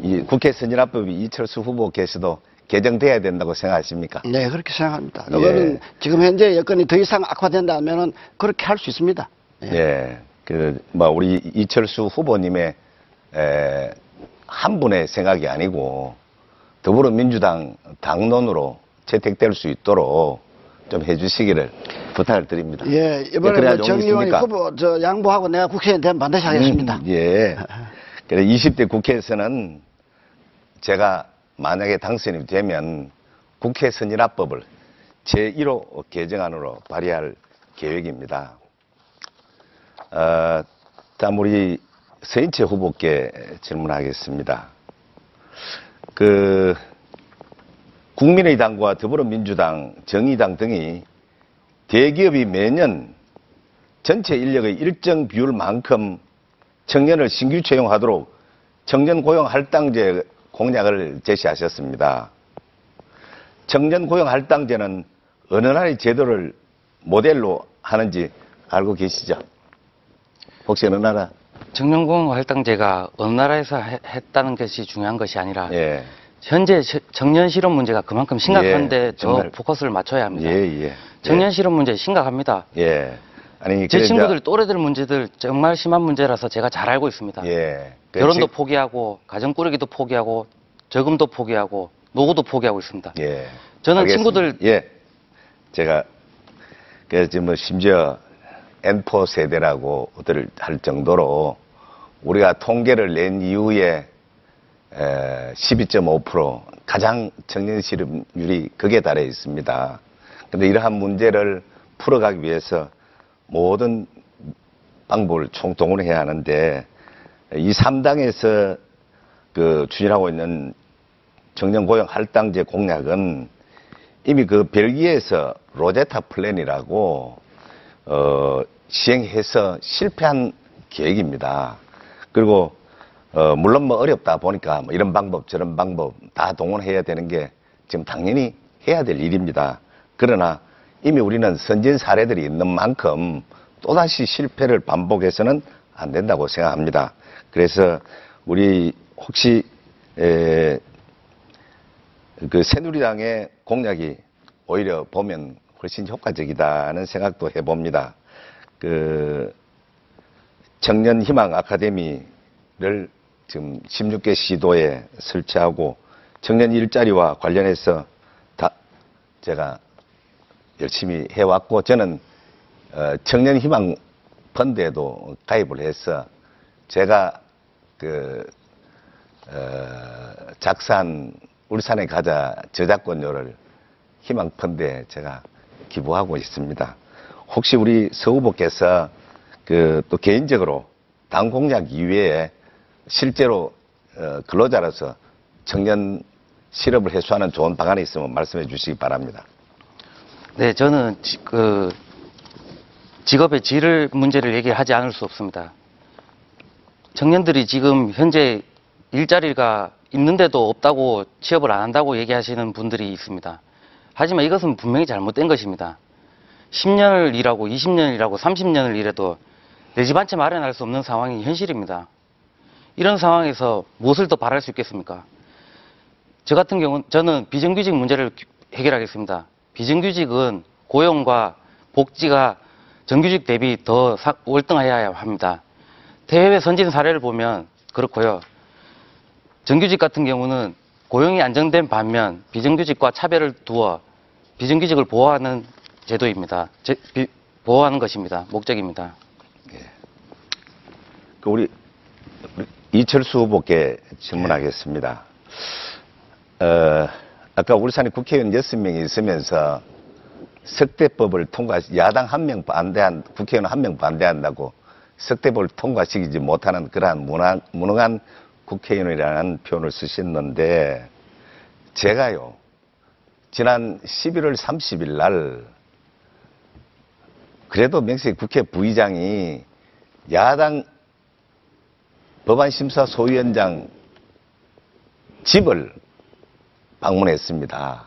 이 국회 선진화법이 이철수 후보께서도 개정돼야 된다고 생각하십니까? 네, 그렇게 생각합니다. 예. 이거는 지금 현재 여건이 더 이상 악화된다면은 그렇게 할 수 있습니다. 예. 예. 그, 뭐, 우리 이철수 후보님의, 에, 한 분의 생각이 아니고, 더불어민주당 당론으로 채택될 수 있도록 좀 해주시기를 부탁을 드립니다. 예, 이번에 뭐 용이 정 의원이 있습니까? 후보 저 양보하고 내가 국회의원 되면 반드시 하겠습니다. 음, 예. 그래 20대 국회에서는 제가 만약에 당선이 되면 국회 선진화법을 제1호 개정안으로 발의할 계획입니다. 어, 다음 우리 서인채 후보께 질문하겠습니다. 그 국민의당과 더불어민주당, 정의당 등이 대기업이 매년 전체 인력의 일정 비율만큼 청년을 신규 채용하도록 청년 고용 할당제 공약을 제시하셨습니다. 청년 고용 할당제는 어느 나라의 제도를 모델로 하는지 알고 계시죠? 혹시 어느 나라? 청년공 할당제가 어느 나라에서 해- 했다는 것이 중요한 것이 아니라 예. 현재 시- 청년 실업 문제가 그만큼 심각한데 예, 더. 포커스를 맞춰야 합니다. 예, 예. 청년 실업 문제 심각합니다. 예. 아니, 제 그래, 친구들 또래들 문제들 정말 심한 문제라서 제가 잘 알고 있습니다. 예. 그 결혼도 지- 포기하고 가정 꾸리기도 포기하고 저금도 포기하고 노후도 포기하고 있습니다. 예. 저는 알겠습니다. 친구들- 예. 제가 그래서 지금 뭐 심지어 N4 세대라고들 할 정도로 우리가 통계를 낸 이후에 12.5% 가장 청년 실업률이 극에 달해 있습니다. 그런데 이러한 문제를 풀어가기 위해서 모든 방법을 총동원해야 하는데 이 3당에서 그 추진하고 있는 청년 고용 할당제 공약은 이미 그 벨기에에서 로제타 플랜이라고 어, 시행해서 실패한 계획입니다. 그리고 어, 물론 뭐 어렵다 보니까 뭐 이런 방법 저런 방법 다 동원해야 되는 게 지금 당연히 해야 될 일입니다. 그러나 이미 우리는 선진 사례들이 있는 만큼 또다시 실패를 반복해서는 안 된다고 생각합니다. 그래서 우리 혹시 에, 그 새누리당의 공약이 오히려 보면 훨씬 효과적이다는 생각도 해봅니다. 그 청년 희망 아카데미를 지금 16개 시도에 설치하고 청년 일자리와 관련해서 다 제가 열심히 해왔고 저는 어, 청년 희망 펀드에도 가입을 해서 제가 그 어, 작산 울산에 가자 저작권료를 희망 펀드에 제가 기부하고 있습니다. 혹시 우리 서 후보께서 그 또 개인적으로 당 공약 이외에 실제로 어, 근로자로서 청년 실업을 해소하는 좋은 방안이 있으면 말씀해 주시기 바랍니다. 네, 저는 지- 그 직업의 질을 문제를 얘기하지 않을 수 없습니다. 청년들이 지금 현재 일자리가 있는데도 없다고 취업을 안 한다고 얘기하시는 분들이 있습니다. 하지만 이것은 분명히 잘못된 것입니다. 10년을 일하고 20년을 일하고 30년을 일해도 내 집 한 채 마련할 수 없는 상황이 현실입니다. 이런 상황에서 무엇을 더 바랄 수 있겠습니까? 저 같은 경우는 저는 비정규직 문제를 해결하겠습니다. 비정규직은 고용과 복지가 정규직 대비 더 사- 월등해야 합니다. 대외 선진 사례를 보면 그렇고요. 정규직 같은 경우는 고용이 안정된 반면 비정규직과 차별을 두어 비정규직을 보호하는 제도입니다. 제- 비- 보호하는 것입니다. 목적입니다. 그 우리 이철수 후보께 질문하겠습니다. 어, 아까 울산에 국회의원 6명이 있으면서 석대법을 통과, 야당 한 명 반대한, 국회의원 한 명 반대한다고 석대법을 통과시키지 못하는 그러한 무난, 무능한 국회의원이라는 표현을 쓰셨는데, 제가요, 지난 11월 30일 날, 그래도 명색이 국회 부의장이 야당 법안심사 소위원장 집을 방문했습니다.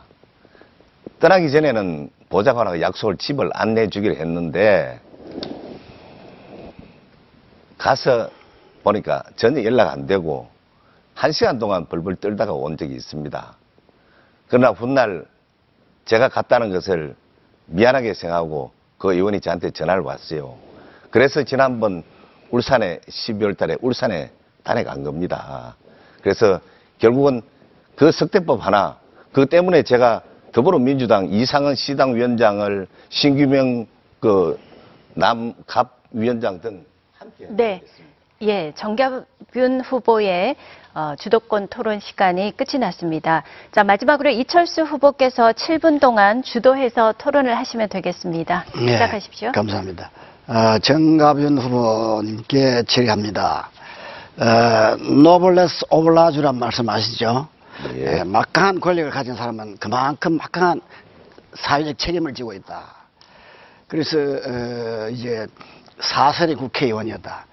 떠나기 전에는 보좌관하고 약속을 집을 안내해 주기로 했는데 가서 보니까 전혀 연락 안 되고 한 시간 동안 벌벌 떨다가 온 적이 있습니다. 그러나 훗날 제가 갔다는 것을 미안하게 생각하고 그 의원이 저한테 전화를 왔어요. 그래서 지난번 울산에 12월 달에 울산에 다녀간 겁니다. 그래서 결국은 그 석대법 하나, 그 때문에 제가 더불어민주당 이상은 시당 위원장을 신규명 그 남갑 위원장 등 함께 네. 예, 정갑윤 후보의 어, 주도권 토론 시간이 끝이 났습니다. 자, 마지막으로 이철수 후보께서 7분 동안 주도해서 토론을 하시면 되겠습니다. 네, 시작하십시오. 감사합니다. 어, 정갑윤 후보님께 질의합니다. 어, 노블레스 오블라주란 말씀 아시죠? 예. 예, 막강한 권력을 가진 사람은 그만큼 막강한 사회적 책임을 지고 있다. 그래서 어, 이제 사설이 국회의원이었다.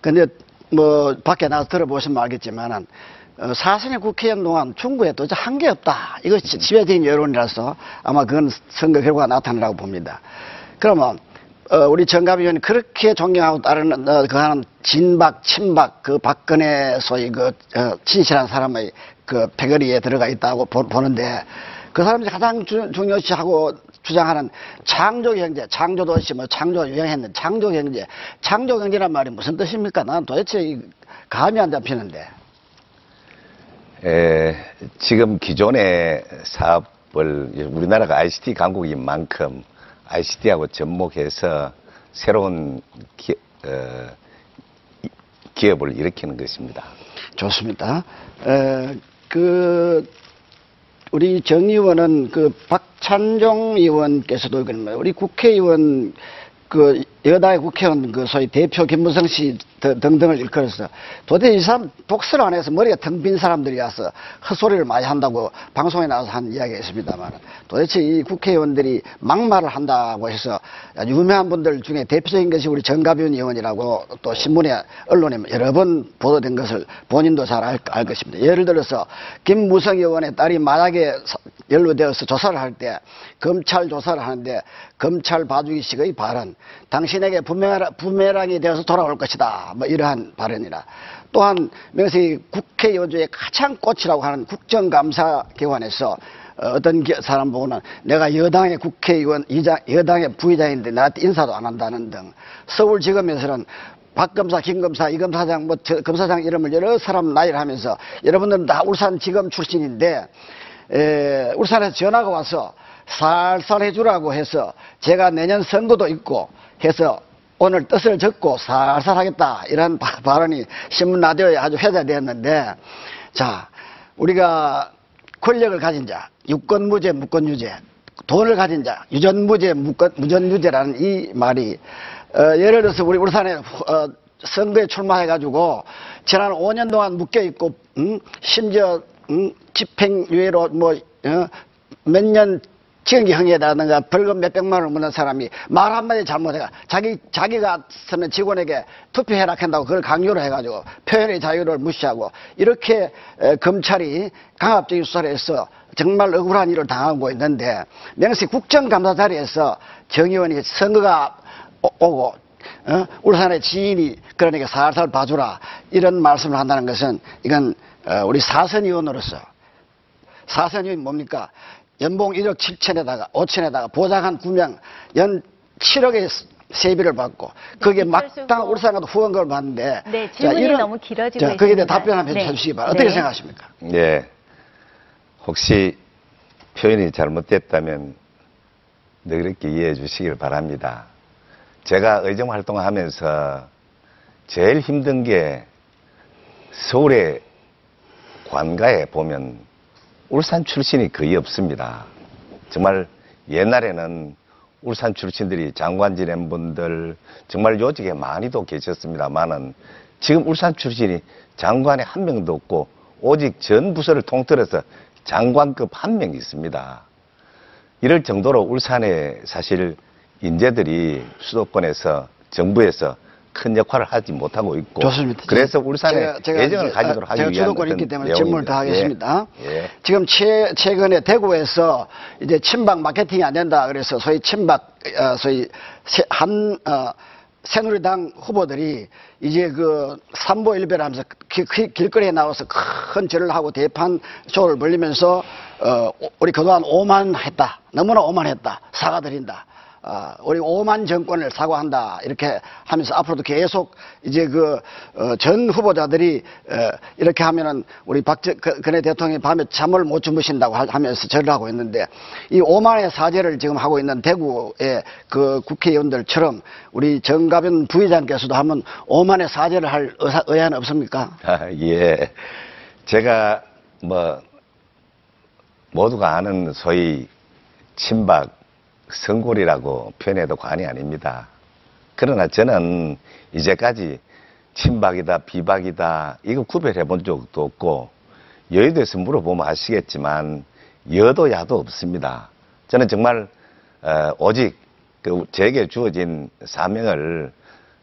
근데 뭐 밖에 나가서 들어보시면 알겠지만은 어, 사선의 국회의원 동안 중국에 도저히 한 게 없다. 이것이 지배적인 여론이라서 아마 그건 선거 결과가 나타나라고 봅니다. 그러면 어, 우리 정갑 의원이 그렇게 존경하고 따르는 어, 그 하는 진박, 친박, 그 박근혜 소위 그 어, 진실한 사람의 그 패거리에 들어가 있다고 보, 는데그 사람이 가장 주- 중요시하고 주장하는 창조 경제, 창조 도시, 뭐 창조 유행했는 창조 경제, 창조 경제란 말이 무슨 뜻입니까? 난 도대체 이 감이 안 잡히는데. 에, 지금 기존의 사업을 우리나라가 ICT 강국인 만큼 ICT하고 접목해서 새로운 기, 어, 이- 기업을 일으키는 것입니다. 좋습니다. 에, 그 우리 정 의원은 그 박찬종 의원께서도 그러면 우리 국회의원 그 여당의 국회의원 그 소위 대표 김무성 씨 등- 등등을 일컬어서 도대체 이 사람 독서를 안 해서 머리가 텅 빈 사람들이 와서 헛소리를 많이 한다고 방송에 나와서 한 이야기가 있습니다만 도대체 이 국회의원들이 막말을 한다고 해서 유명한 분들 중에 대표적인 것이 우리 정가변 의원이라고 또 신문에 언론에 여러 번 보도된 것을 본인도 잘알 것입니다. 예를 들어서 김무성 의원의 딸이 마약에 사- 연루되어서 조사를 할 때 검찰 조사를 하는데 검찰 봐주기식의 발언 당 신에게 부메랑, 부메랑이 되어서 돌아올 것이다. 뭐 이러한 발언이라. 또한 명색이 국회의원 중에 가장 꽃이라고 하는 국정감사기관에서 어, 어떤 기- 사람 보고는 내가 여당의 국회의원 이장, 여당의 부의장인데 나한테 인사도 안 한다는 등. 서울지검에서는 박 검사, 김 검사, 이 검사장, 뭐 저- 검사장 이름을 여러 사람 나이를 하면서 여러분들은 다 울산지검 출신인데 에, 울산에서 전화가 와서 살살 해주라고 해서 제가 내년 선거도 있고 해서 오늘 뜻을 적고 살살 하겠다. 이런 바- 발언이 신문 라디오에 아주 회자되었는데 자 우리가 권력을 가진 자 유권무죄 무권유죄 돈을 가진 자 유전무죄 무권, 무전유죄라는 이 말이 어, 예를 들어서 우리 울산에 어, 선거에 출마해가지고 지난 5년 동안 묶여 있고 음, 심지어 음, 집행유예로 뭐 어, 몇년 지연기형이라든가 벌금 몇백만 원을 묻는 사람이 말 한마디 잘못해가 자기 자기가 쓰는 직원에게 투표해라 한다고 그걸 강요를 해가지고 표현의 자유를 무시하고 이렇게 에, 검찰이 강압적인 수사를 해서 정말 억울한 일을 당하고 있는데 명시 국정감사 자리에서 정 의원이 선거가 오- 오고 어? 울산의 지인이 그러니까 살살 봐주라 이런 말씀을 한다는 것은 이건 어, 우리 사선 의원으로서 사선 의원이 뭡니까 연봉 1억 7천에다가 5천에다가 보장한 9명 연 7억의 세비를 받고 거기에 이철수 막당 후보. 울산 가도 후원금을 받는데 네, 자, 질문이 이런- 너무 길어지고 자, 거기에 대해. 답변 한번 네. 해주시기 바랍니다. 어떻게 네. 생각하십니까? 예. 혹시 표현이 잘못됐다면 너그럽게 이해해 주시길 바랍니다. 제가 의정 활동하면서 제일 힘든 게 서울의 관가에 보면 울산 출신이 거의 없습니다. 정말 옛날에는 울산 출신들이 장관 지낸 분들 정말 요직에 많이도 계셨습니다만은 지금 울산 출신이 장관에 한 명도 없고 오직 전 부서를 통틀어서 장관급 한 명 있습니다. 이럴 정도로 울산에 사실 인재들이 수도권에서 정부에서 큰 역할을 하지 못하고 있고 좋습니다. 그래서 울산에 제가- 제가 가지도록 아, 하기 제가 위한 주도권이 있기 때문에 질문을 다. 하겠습니다. 예. 예. 지금 최, 최근에 대구에서 이제 친박 마케팅이 안 된다 그래서 소위 친박 어, 소위 새- 한 어, 새누리당 후보들이 이제 그 삼보 일배하면서 길거리에 나와서 큰 절을 하고 대판 쇼를 벌리면서 어, 오- 우리 그동안 오만했다 너무나 오만했다 사과드린다 아, 우리 오만 정권을 사과한다 이렇게 하면서 앞으로도 계속 이제 그 전 후보자들이 어, 이렇게 하면은 우리 박근혜 대통령이 밤에 잠을 못 주무신다고 하- 하면서 절을 하고 있는데 이 오만의 사죄를 지금 하고 있는 대구의 그 국회의원들처럼 우리 정가변 부의장께서도 한번 오만의 사죄를 할 의사, 의향은 없습니까? 아, 예. 제가 뭐 모두가 아는 소위 친박 성골이라고 표현해도 과언이 아닙니다. 그러나 저는 이제까지 친박이다 비박이다 이거 구별해 본 적도 없고 여의도에서 물어보면 아시겠지만 여도 야도 없습니다. 저는 정말 어, 오직 그 제게 주어진 사명을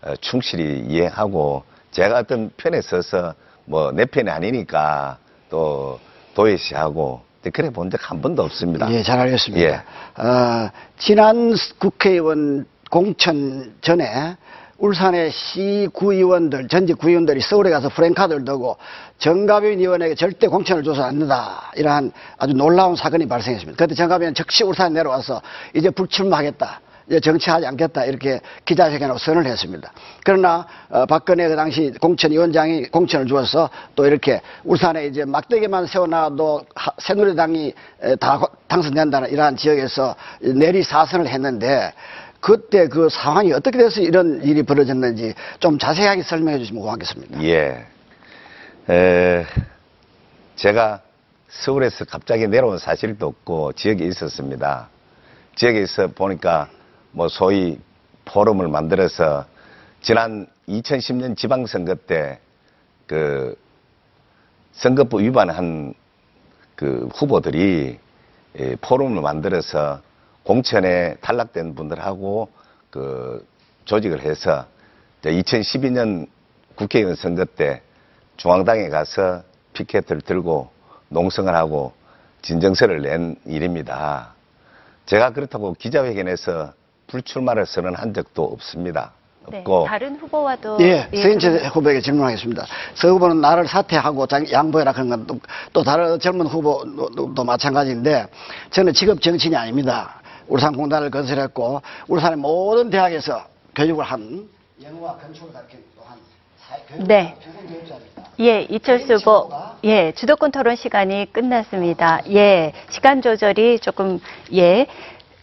어, 충실히 이행하고 제가 어떤 편에 서서 뭐 내 편이 아니니까 또 도외시하고 그래 본 적 한 번도 없습니다. 예, 잘 알겠습니다. 예. 어, 지난 국회의원 공천 전에 울산의 시 구의원들, 전직 구의원들이 서울에 가서 프랭카드를 두고 정가빈 의원에게 절대 공천을 줘서 안 된다. 이러한 아주 놀라운 사건이 발생했습니다. 그때 정가빈은 즉시 울산에 내려와서 이제 불출마하겠다. 이제 정치하지 않겠다. 이렇게 기자회견으로 선언을 했습니다. 그러나 어, 박근혜 그 당시 공천위원장이 공천을 주어서 또 이렇게 울산에 이제 막대기만 세워놔도 하- 새누리당이 에, 다 당선된다는 이러한 지역에서 내리 사선을 했는데 그때 그 상황이 어떻게 돼서 이런 일이 벌어졌는지 좀 자세하게 설명해 주시면 고맙겠습니다. 예. 에, 제가 서울에서 갑자기 내려온 사실도 없고 지역에 있었습니다. 지역에 있어 보니까 뭐 소위 포럼을 만들어서 지난 2010년 지방선거 때 그 선거법 위반한 그 후보들이 예, 포럼을 만들어서 공천에 탈락된 분들하고 그 조직을 해서 2012년 국회의원 선거 때 중앙당에 가서 피켓을 들고 농성을 하고 진정서를 낸 일입니다. 제가 그렇다고 기자회견에서 불출마를 선언한 적도 없습니다. 네, 없고 다른 후보와도 예, 예, 서인철 후보에게 질문하겠습니다. 서 후보는 나를 사퇴하고 장- 양보해라 그런 건 또, 또 다른 젊은 후보도 마찬가지인데 저는 직업 정치인이 아닙니다. 울산공단을 건설했고 울산의 모든 대학에서 교육을 한 영어와 건축을 가르친 또한 교육 네. 전공 교육자입니다. 예, 이철수 후보, 예, 주도권 토론 시간이 끝났습니다. 예, 시간 조절이 조금, 예,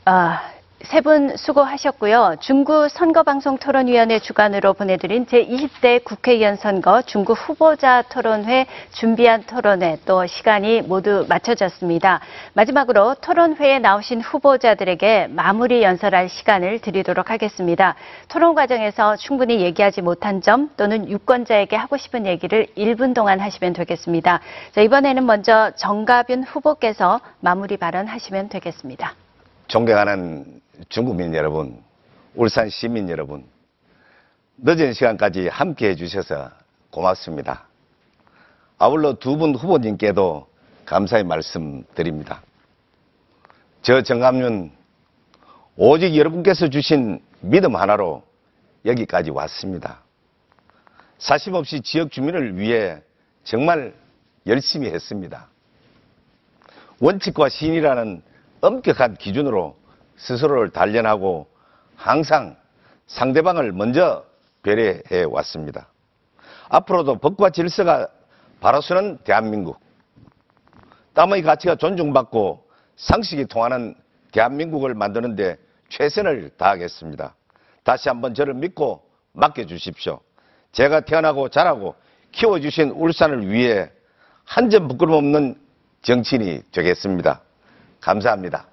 아, 세 분 수고하셨고요. 중구 선거방송 토론위원회 주관으로 보내드린 제20대 국회의원 선거 중구 후보자 토론회 준비한 토론회 또 시간이 모두 맞춰졌습니다. 마지막으로 토론회에 나오신 후보자들에게 마무리 연설할 시간을 드리도록 하겠습니다. 토론 과정에서 충분히 얘기하지 못한 점 또는 유권자에게 하고 싶은 얘기를 1분 동안 하시면 되겠습니다. 자, 이번에는 먼저 정가빈 후보께서 마무리 발언하시면 되겠습니다. 존경하는 중국민 여러분, 울산 시민 여러분, 늦은 시간까지 함께 해주셔서 고맙습니다. 아울러 두 분 후보님께도 감사의 말씀 드립니다. 저 정감윤 오직 여러분께서 주신 믿음 하나로 여기까지 왔습니다. 사심 없이 지역 주민을 위해 정말 열심히 했습니다. 원칙과 신이라는 엄격한 기준으로 스스로를 단련하고 항상 상대방을 먼저 배려해 왔습니다. 앞으로도 법과 질서가 바로 서는 대한민국, 땀의 가치가 존중받고 상식이 통하는 대한민국을 만드는데 최선을 다하겠습니다. 다시 한번 저를 믿고 맡겨주십시오. 제가 태어나고 자라고 키워주신 울산을 위해 한 점 부끄럼 없는 정치인이 되겠습니다. 감사합니다.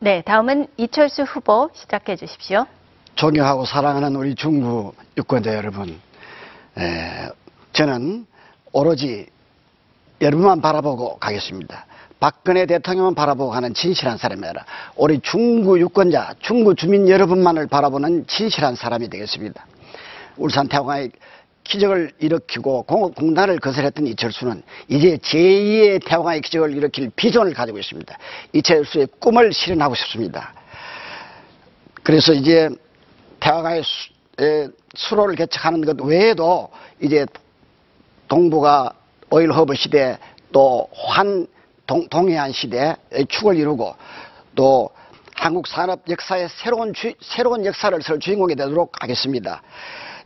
네, 다음은 이철수 후보 시작해 주십시오. 존경하고 사랑하는 우리 중구 유권자 여러분, 에, 저는 오로지 여러분만 바라보고 가겠습니다. 박근혜 대통령만 바라보고 가는 진실한 사람이 아니라 우리 중구 유권자, 중구 주민 여러분만을 바라보는 진실한 사람이 되겠습니다. 울산 태화강의 기적을 일으키고 공- 공단을 건설했던 이철수는 이제 제2의 태화강의 기적을 일으킬 비전을 가지고 있습니다. 이철수의 꿈을 실현하고 싶습니다. 그래서 이제 태화강의 수로를 개척하는 것 외에도 이제 동북아 오일 허브 시대 또 환 동해안 시대의 축을 이루고 또 한국 산업 역사의 새로운 주- 새로운 역사를 설 주인공이 되도록 하겠습니다.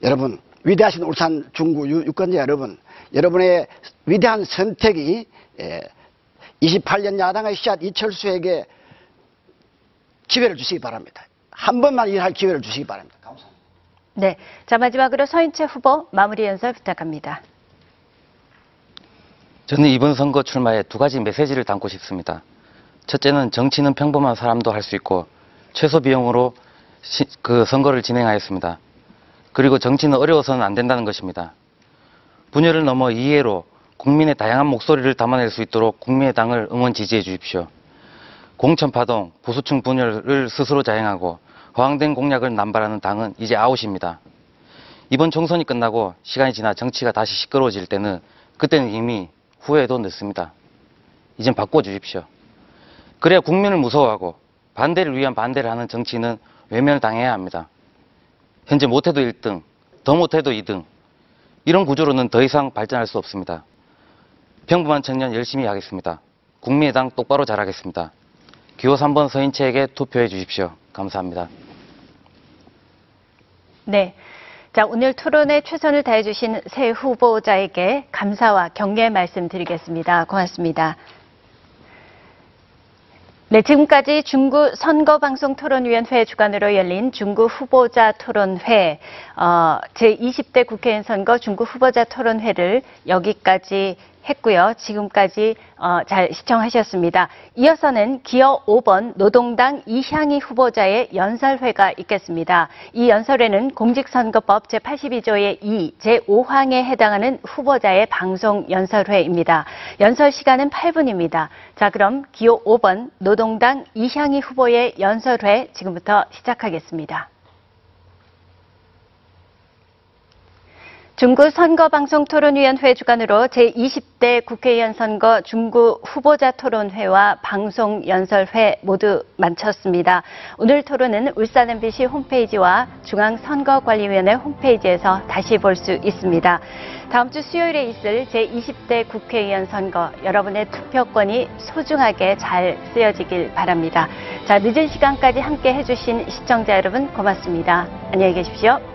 여러분 위대하신 울산 중구 유- 유권자 여러분, 여러분의 위대한 선택이 예, 28년 야당의 씨앗 이철수에게 기회를 주시기 바랍니다. 한 번만 일할 기회를 주시기 바랍니다. 감사합니다. 네. 자, 마지막으로 서인채 후보 마무리 연설 부탁합니다. 저는 이번 선거 출마에 두 가지 메시지를 담고 싶습니다. 첫째는 정치는 평범한 사람도 할 수 있고 최소 비용으로 시- 그 선거를 진행하였습니다. 그리고 정치는 어려워서는 안 된다는 것입니다. 분열을 넘어 이해로 국민의 다양한 목소리를 담아낼 수 있도록 국민의당을 응원 지지해 주십시오. 공천파동, 보수층 분열을 스스로 자행하고 허황된 공약을 남발하는 당은 이제 아웃입니다. 이번 총선이 끝나고 시간이 지나 정치가 다시 시끄러워질 때는 그때는 이미 후회도 늦습니다. 이젠 바꿔주십시오. 그래야 국민을 무서워하고 반대를 위한 반대를 하는 정치는 외면당해야 합니다. 현재 못해도 1등, 더 못해도 2등. 이런 구조로는 더 이상 발전할 수 없습니다. 평범한 청년 열심히 하겠습니다. 국민의당 똑바로 잘하겠습니다. 기호 3번 서인채에게 투표해 주십시오. 감사합니다. 네. 자, 오늘 토론에 최선을 다해주신 새 후보자에게 감사와 격려의 말씀 드리겠습니다. 고맙습니다. 네, 지금까지 중구 선거방송토론위원회 주관으로 열린 중구 후보자 토론회, 어, 제20대 국회의원 선거 중구 후보자 토론회를 여기까지 했고요. 지금까지 어, 잘 시청하셨습니다. 이어서는 기어 5번 노동당 이향희 후보자의 연설회가 있겠습니다. 이 연설회는 공직선거법 제82조의 2, 제5항에 해당하는 후보자의 방송 연설회입니다. 연설 시간은 8분입니다. 자, 그럼 기호 5번 노동당 이향희 후보의 연설회 지금부터 시작하겠습니다. 중구 선거방송토론위원회 주관으로 제20대 국회의원 선거 중구 후보자 토론회와 방송 연설회 모두 마쳤습니다. 오늘 토론은 울산 MBC 홈페이지와 중앙선거관리위원회 홈페이지에서 다시 볼 수 있습니다. 다음 주 수요일에 있을 제20대 국회의원 선거 여러분의 투표권이 소중하게 잘 쓰여지길 바랍니다. 자, 늦은 시간까지 함께 해주신 시청자 여러분 고맙습니다. 안녕히 계십시오.